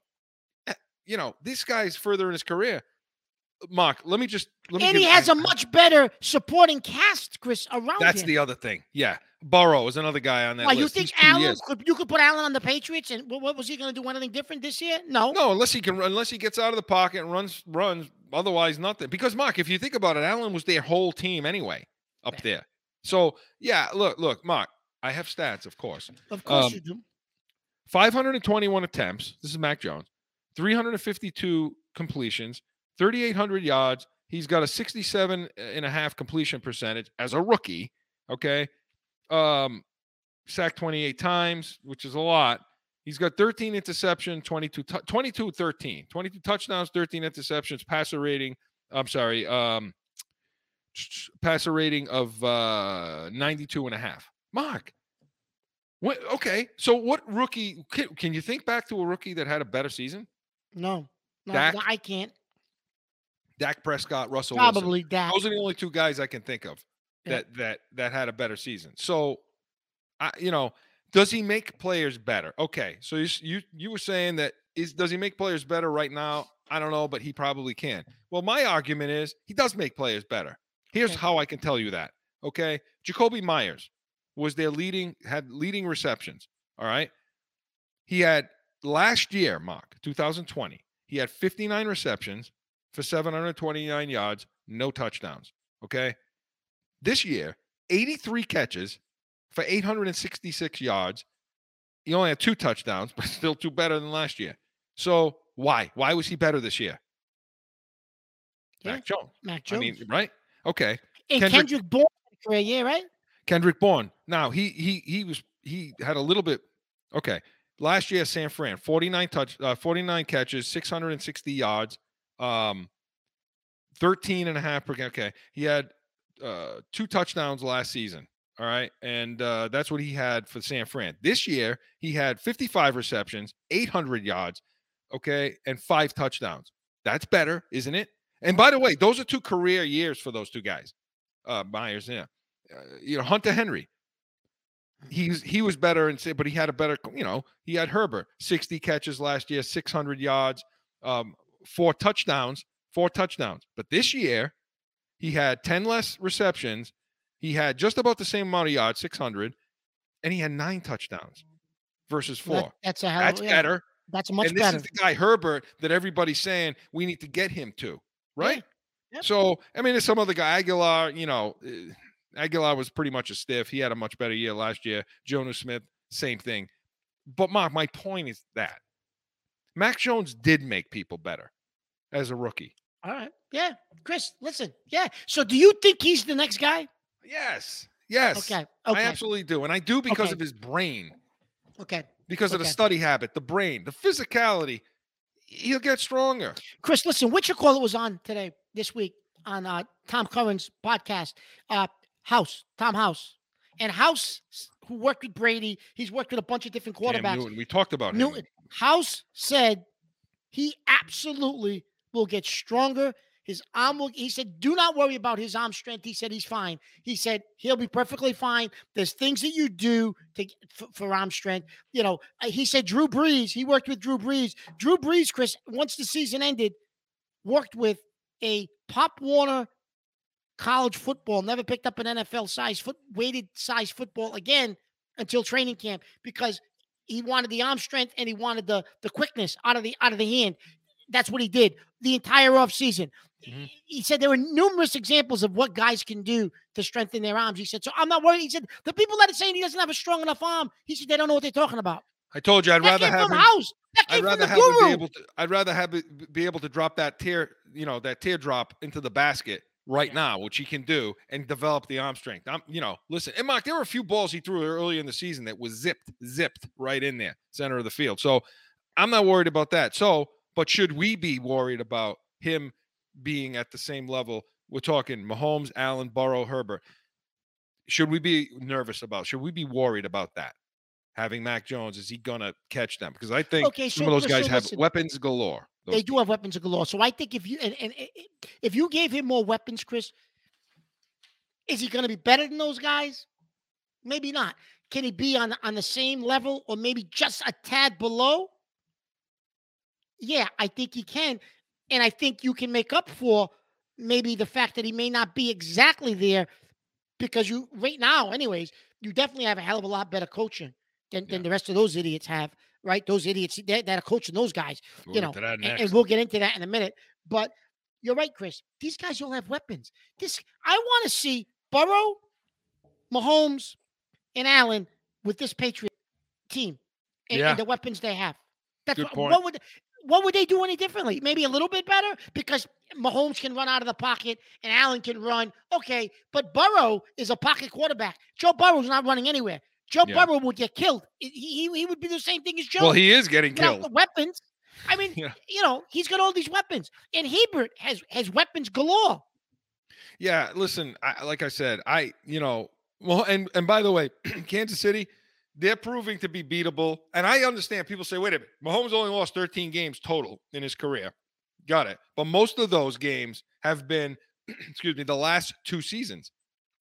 Eh, You know, this guy's further in his career. Mark, let me just let me and he has a much better supporting cast, Chris, around That's him. the other thing. Yeah. Burrow is another guy on that Why you think He's Allen could you could put Allen on the Patriots and what, what was he going to do anything different this year? No. No, unless he can, unless he gets out of the pocket and runs, runs. Otherwise, nothing. Because Mark, if you think about it, Allen was their whole team anyway up Yeah. there. So yeah, look, look, Mark. I have stats, of course. Of course Um, you do. 521 attempts. This is Mac Jones. 352 completions, 3,800 yards. He's got a 67 and a half completion percentage as a rookie. Okay. Um, sacked 28 times, which is a lot. He's got 13 interception, 22, tou- 22, 13, 22 touchdowns, 13 interceptions, passer rating. I'm sorry. Um, passer rating of uh 92 and a half. Mark, what? Okay, so what rookie? Can, can you think back to a rookie that had a better season? No. No, Dak? I can't. Dak Prescott, Russell Wilson. Probably Dak. Those are the only two guys I can think of Yeah. that that that had a better season. So, I, you know, does he make players better? Okay, so you you you were saying that is does he make players better right now? I don't know, but he probably can. Well, my argument is he does make players better. Here's Okay. how I can tell you that. Okay, Jakobi Meyers was their leading had leading receptions. All right, he had last year, Mark 2020. He had 59 receptions for 729 yards, no touchdowns. Okay. This year, 83 catches for 866 yards. He only had two touchdowns, but still two better than last year. So why? Why was he better this year? Yeah, Mac Jones. Mac I Jones. mean, right? Okay. and Kendrick- Kendrick, Bourne for a year, right? Kendrick Bourne. Now he he he was he had a little bit okay. Last year, at San Fran, 49 touch, uh, 49 catches, 660 yards, um, 13 and a half per game. Okay. He had uh two touchdowns last season. All right. And uh that's what he had for San Fran. This year, he had 55 receptions, 800 yards, okay, and five touchdowns. That's better, isn't it? And by the way, those are two career years for those two guys. Uh Meyers, yeah uh, you know Hunter Henry. He's he was better and say, but he had a better, you know, he had Herbert, 60 catches last year, 600 yards, um, four touchdowns, four touchdowns. But this year, he had 10 less receptions. He had just about the same amount of yards, 600, and he had nine touchdowns versus four. that- that's a hell That's yeah, better. That's much and this better. is the guy Herbert that everybody's saying we need to get him to, right? Yep. So I mean, there's some other guy, Agholor. You know, eh, Agholor was pretty much a stiff. He had a much better year last year. Jonnu Smith, same thing. But Mark, my point is that Mac Jones did make people better as a rookie. All right. Yeah. Chris, listen. Yeah. So do you think he's the next guy? Yes, yes, Okay. I absolutely do, and I do because Okay. of his brain, Okay. because of the study habit, the brain, the physicality. He'll get stronger. Chris, listen, what you call it was on today, this week, on uh, Tom Curran's podcast, uh, House, Tom House. And House, who worked with Brady, he's worked with a bunch of different Cam quarterbacks. Newton, we talked about him. House said he absolutely will get stronger. His arm will, he said, do not worry about his arm strength. He said he's fine. He said he'll be perfectly fine. There's things that you do to for, for arm strength. You know, he said Drew Brees, he worked with Drew Brees. Drew Brees, Chris, once the season ended, worked with a Pop Warner college football, never picked up an NFL size foot weighted size football again until training camp because he wanted the arm strength and he wanted the the quickness out of the out of the hand. That's what he did the entire offseason. Mhm. He said there were numerous examples of what guys can do to strengthen their arms. He said, so I'm not worried. He said, the people that are saying he doesn't have a strong enough arm, he said they don't know what they're talking about. I told you I'd that rather have him. House. That I'd came from rather the have him guru. be able to. I'd rather have be able to drop that tear, you know, that teardrop into the basket right now, which he can do, and develop the arm strength. I'm, you know, listen, and Mark, there were a few balls he threw early in the season that was zipped, zipped right in there, center of the field. So I'm not worried about that. So, but should we be worried about him being at the same level? We're talking Mahomes, Allen, Burrow, Herbert. Should we be nervous about? Should we be worried about that? Having Mac Jones, is he gonna catch them? Because I think Okay, some so- of those so guys have weapons galore. They do have weapons galore. So I think if you and, and, and if you gave him more weapons, Chris, is he going to be better than those guys? Maybe not. Can he be on on the same level or maybe just a tad below? Yeah, I think he can, and I think you can make up for maybe the fact that he may not be exactly there because you right now, anyways, you definitely have a hell of a lot better coaching than, than the rest of those idiots have, right? Those idiots that, that are coaching those guys, We'll you know, and, and we'll get into that in a minute. But you're right, Chris. These guys all have weapons. This I want to see Burrow, Mahomes, and Allen with this Patriot team and, Yeah. and the weapons they have. That's Good what, point. what would what would they do any differently? Maybe a little bit better because Mahomes can run out of the pocket and Allen can run. Okay, but Burrow is a pocket quarterback. Joe Burrow's not running anywhere. Joe Yeah. Burrow would get killed. He, he, he would be the same thing as Joe. Well, he is getting without the killed. weapons. I mean, Yeah. you know, he's got all these weapons, and Herbert has has weapons galore. Yeah, listen, I, like I said, I you know, well, and and by the way, Kansas City, they're proving to be beatable. And I understand people say, wait a minute, Mahomes only lost 13 games total in his career. Got it. But most of those games have been, excuse me, the last two seasons.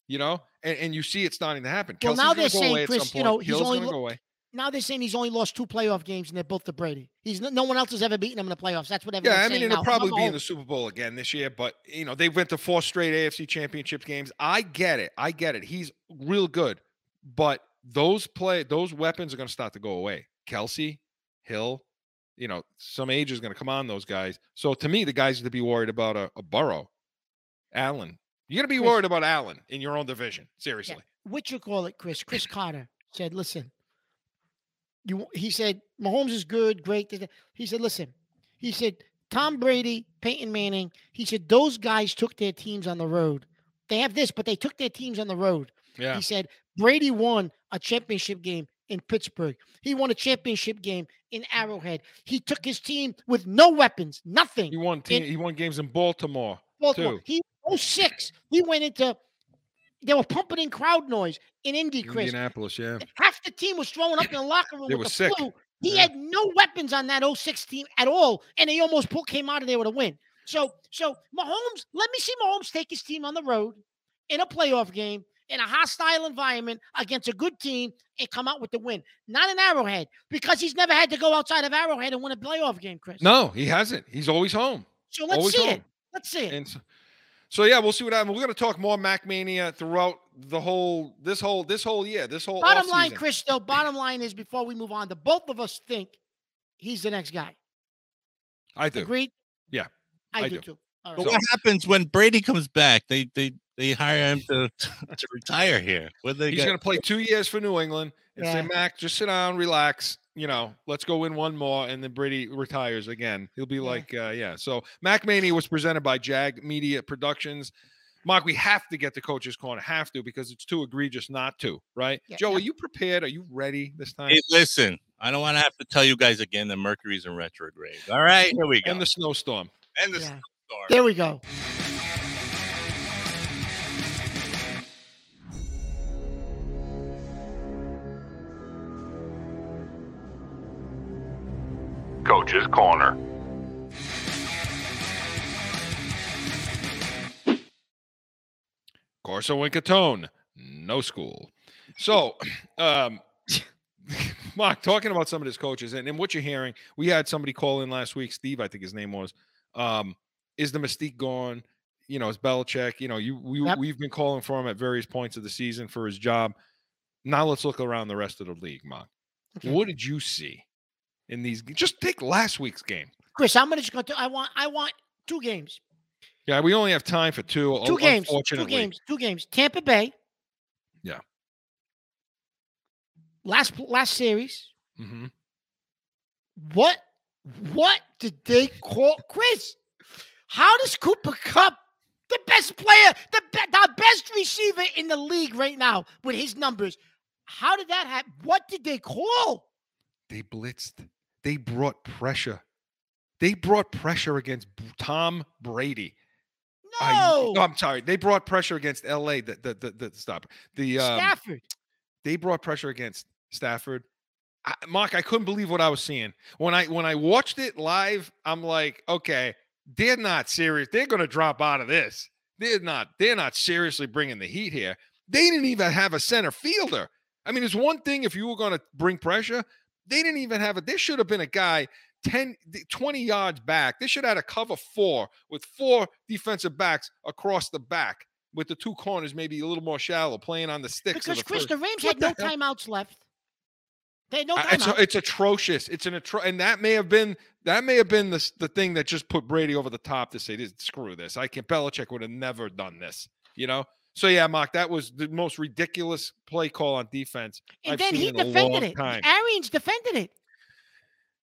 You know, and, and you see it starting to happen. Well, now they're saying, Chris, you know, he's Hill's only lo- go away. Now they're saying he's only lost two playoff games, and they're both to Brady. He's no, one else has ever beaten him in the playoffs. That's what everyone's Yeah, I mean, it'll probably be in the Super Bowl again this year, but you know, they went to four straight AFC championship games. I get it. I get it. He's real good. But those play those weapons are gonna start to go away. Kelce, Hill, you know, some age is gonna come on those guys. So to me, the guys to be worried about a, a Burrow, Allen. You're gonna be Chris- worried about Allen in your own division. Seriously. what you call it, Chris? Chris Carter said, "Listen, you." He said Mahomes is good, great. He said, "Listen," he said Tom Brady, Peyton Manning. He said those guys took their teams on the road. They have this, but they took their teams on the road. Yeah. He said Brady won a championship game in Pittsburgh. He won a championship game in Arrowhead. He took his team with no weapons, nothing. He won team, he won games in Baltimore. Baltimore. too. He 06. He went into they were pumping in crowd noise in Indy, Chris. Indianapolis, yeah. Half the team was throwing up in the locker room They with were the sick. flu. He Yeah. had no weapons on that 06 team at all, and they almost pulled, came out of there with a win. So, so Mahomes, let me see Mahomes take his team on the road in a playoff game in a hostile environment against a good team and come out with the win. Not an Arrowhead, because he's never had to go outside of Arrowhead and win a playoff game, Chris. No, he hasn't. He's always home. So let's always see home. it. Let's see it. And so, so yeah, we'll see what happens. We're going to talk more Mac Mania throughout the whole this whole this whole year, this whole Bottom line. Chris, though, bottom line is before we move on, the both of us think he's the next guy. I do. Agreed? Yeah, I, I do, do. too. All But right. what happens when Brady comes back? They they they hire him to to retire here. What they He's going to play two years for New England and say, Mac, just sit down, relax. You know, let's go win one more, and then Brady retires again. He'll be like, uh, yeah. So Mac Mania was presented by Jag Media Productions. Mark, we have to get the coach's corner, have to, because it's too egregious not to, right? Yeah, Joe, yeah. are you prepared? Are you ready this time? Hey, listen, I don't want to have to tell you guys again that Mercury's in retrograde. All right, here we go. and the snowstorm. And the Yeah. storm. There we go. Coach's Corner. Corso Winkatone, no school. So, um, Mark, talking about some of his coaches and, and what you're hearing, we had somebody call in last week, Steve, I think his name was. Um, is the mystique gone? You know, is Belichick, you know, you we, Yep. we've been calling for him at various points of the season for his job. Now let's look around the rest of the league, Mark. Okay. What did you see in these? Just take last week's game. Chris, I'm gonna just go to I want I want two games. Yeah, we only have time for two. Two games. Two games. Two games. Tampa Bay. Yeah. Last last series. Mhm. What what did they call Chris? How does Cooper Kupp, the best player, the be, the best receiver in the league right now with his numbers, how did that happen? What did they call? They blitzed. They brought pressure. They brought pressure against Tom Brady. I- No, no, I'm sorry. They brought pressure against L.A. The the the, the stop. The um, Stafford. they brought pressure against Stafford. I, Mark, I couldn't believe what I was seeing when I when I watched it live. I'm like, okay, they're not serious. They're going to drop out of this. They're not. They're not seriously bringing the heat here. They didn't even have a center fielder. I mean, it's one thing if you were going to bring pressure. They didn't even have it. There should have been a guy 10, 20 yards back. They should have had a cover four with four defensive backs across the back with the two corners maybe a little more shallow, playing on the sticks. of Because the Chris, first- the Rams What had no the hell? timeouts left. They had no I- it's, timeouts. it's atrocious. It's an atro- and that may have been that may have been the the thing that just put Brady over the top to say, screw this." I can't. Belichick would have never done this. You know. So yeah, Mark, that was the most ridiculous play call on defense. and I've then seen he defended it. time. Arians defended it.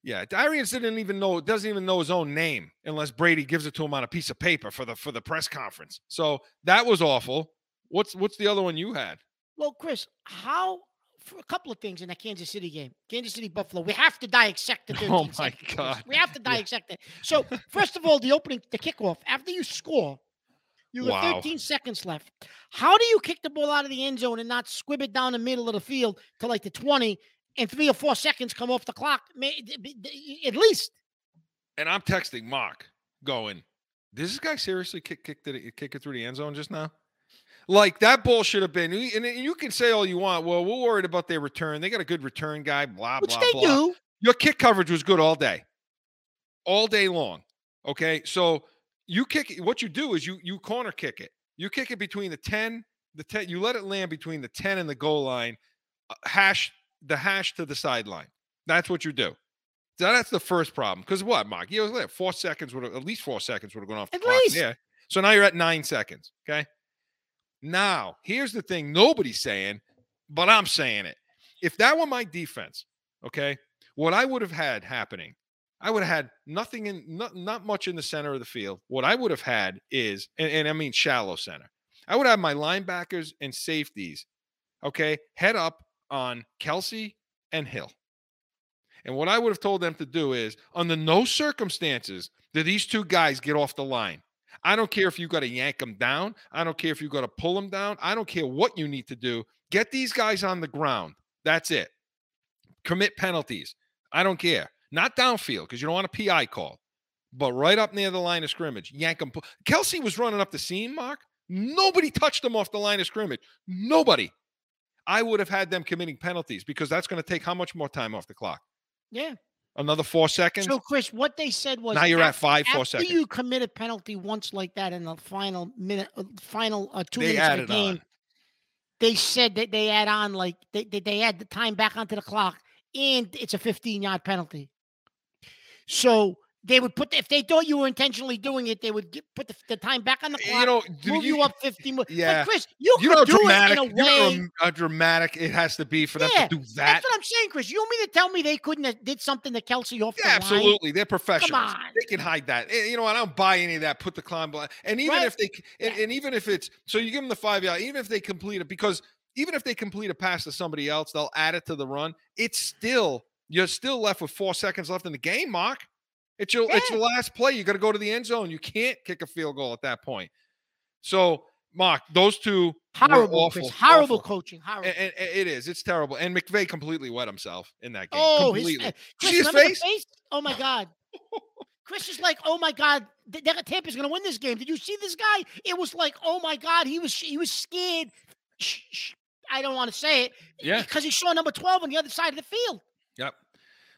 Yeah, Arians didn't even know doesn't even know his own name unless Brady gives it to him on a piece of paper for the for the press conference. So that was awful. What's what's the other one you had? Well, Chris, how for a couple of things in that Kansas City game, Kansas City Buffalo, we have to dissect 13 Oh my seconds, God. we have to Yeah. dissect it. So, first of all, the opening, the kickoff, after you score, you have Wow. 13 seconds left. How do you kick the ball out of the end zone and not squib it down the middle of the field to like the 20 and three or four seconds come off the clock? May- d- b- d- At least. And I'm texting Mark, going, Does this guy seriously kick kick it kick it through the end zone just now?" Like that ball should have been. And you can say all you want. Well, we're worried about their return. They got a good return guy. Blah Which blah they blah. do. Your kick coverage was good all day, all day long. Okay, so you kick it. What you do is you you corner kick it. You kick it between the ten, the ten. You let it land between the ten and the goal line. uh, Hash the hash to the sideline. That's what you do. So that's the first problem. Because what, Mark? You know, four seconds would have at least four seconds would have gone off At clock. least. Yeah. So now you're at nine seconds. Okay. Now here's the thing: nobody's saying, but I'm saying it. If that were my defense, okay, what I would have had happening, I would have had nothing in not, not much in the center of the field. What I would have had is, and, and I mean shallow center. I would have my linebackers and safeties, okay, head up on Kelce and Hill. And what I would have told them to do is, under no circumstances, do these two guys get off the line. I don't care if you got to yank them down. I don't care if you got to pull them down. I don't care what you need to do. Get these guys on the ground. That's it. Commit penalties. I don't care. Not downfield because you don't want a PI call, but right up near the line of scrimmage. Yank them. Kelce was running up the seam, Mark. Nobody touched him off the line of scrimmage. Nobody. I would have had them committing penalties because that's going to take how much more time off the clock? Yeah. Another four seconds. So, Chris, what they said was now you're at af- five, four after seconds. you commit a penalty once like that in the final minute, uh, final uh, two They minutes of the game, on. they said that they add on like they, they they add the time back onto the clock, and it's a 15 yard penalty. So they would put the, if they thought you were intentionally doing it, they would get, put the, the time back on the clock, You know, do move you, up 15. mo- Yeah. but Chris, you, You know do dramatic, it in a know way. how how dramatic it has to be for them Yeah, to do that. That's what I'm saying, Chris. You want me to tell me they couldn't have did something to Kelce off Yeah, the line? absolutely. They're professionals. on. They can hide that. Eh, You know, I don't buy any of that. Put the climb blind. And even Right. if they, and, Yeah. and even if it's, so you give them the five yard, even if they complete it, because even if they complete a pass to somebody else, they'll add it to the run. It's still, you're still left with four seconds left in the game, Mark. It's your, it's Yeah. your last play. You got to go to the end zone. You can't kick a field goal at that point. So, Mark, those two Horrible, awful, Chris. Horrible awful. coaching. Horrible. And, and- it is. It's terrible. And McVay completely wet himself in that game. Oh, his, completely. Did Chris, his face? face? Oh my God. Chris is like, oh my God, th- Tampa's going to win this game. Did you see this guy? It was like, oh my God, he was he was scared. I don't want to say it. Yeah. Because he saw number twelve on the other side of the field. Yep.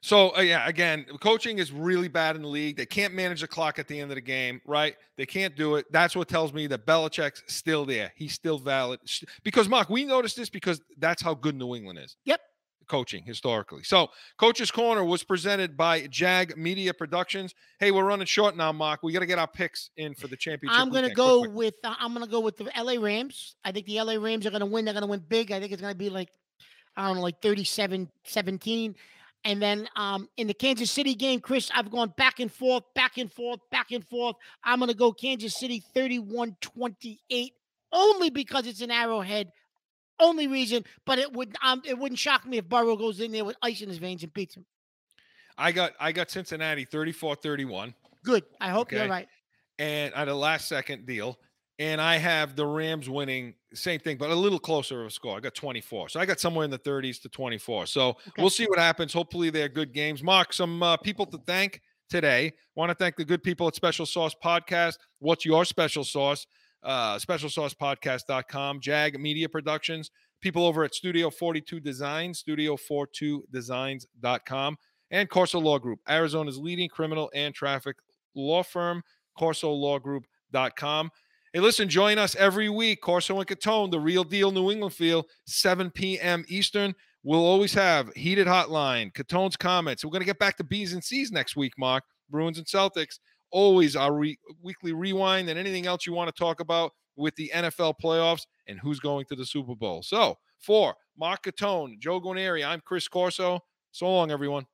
So uh, yeah, again, coaching is really bad in the league. They can't manage the clock at the end of the game, right? They can't do it. That's what tells me that Belichick's still there. He's still valid. Because Mark, we noticed this because that's how good New England is. Yep. Coaching historically. So, Coach's Corner was presented by Jag Media Productions. Hey, we're running short now, Mark. We got to get our picks in for the championship. I'm going to go Quick, quick. with uh, I'm going to go with the LA Rams. I think the LA Rams are going to win. They're going to win big. I think it's going to be like I don't know, like 37 17. And then um, in the Kansas City game, Chris, I've gone back and forth, back and forth, back and forth. I'm going to go Kansas City 31 28 only because it's an arrowhead. Only reason, but it would um, it wouldn't shock me if Burrow goes in there with ice in his veins and beats him. I got I got Cincinnati 34-31. Good. I hope you're right. and at a last second deal. And I have the Rams winning, same thing, but a little closer of a score. I got 24. So I got somewhere in the 30s to 24. So Okay. we'll see what happens. Hopefully they're good games. Mark, some uh, people to thank today. Want to thank the good people at Special Sauce Podcast. What's your special sauce? Uh, specialsaucepodcast.com, Jag Media Productions, people over at Studio 42 Designs, studio42designs.com. and Corso Law Group, Arizona's leading criminal and traffic law firm, corsolawgroup.com. Hey, listen, join us every week, Corso and Catone, the real deal New England feel, 7 p.m. Eastern. We'll always have heated hotline, Catone's comments. We're going to get back to B's and C's next week, Mark. Bruins and Celtics. Always our re- weekly rewind and anything else you want to talk about with the NFL playoffs and who's going to the Super Bowl. So, for Mark Catone, Joe Guarnieri, I'm Chris Corso. So long, everyone.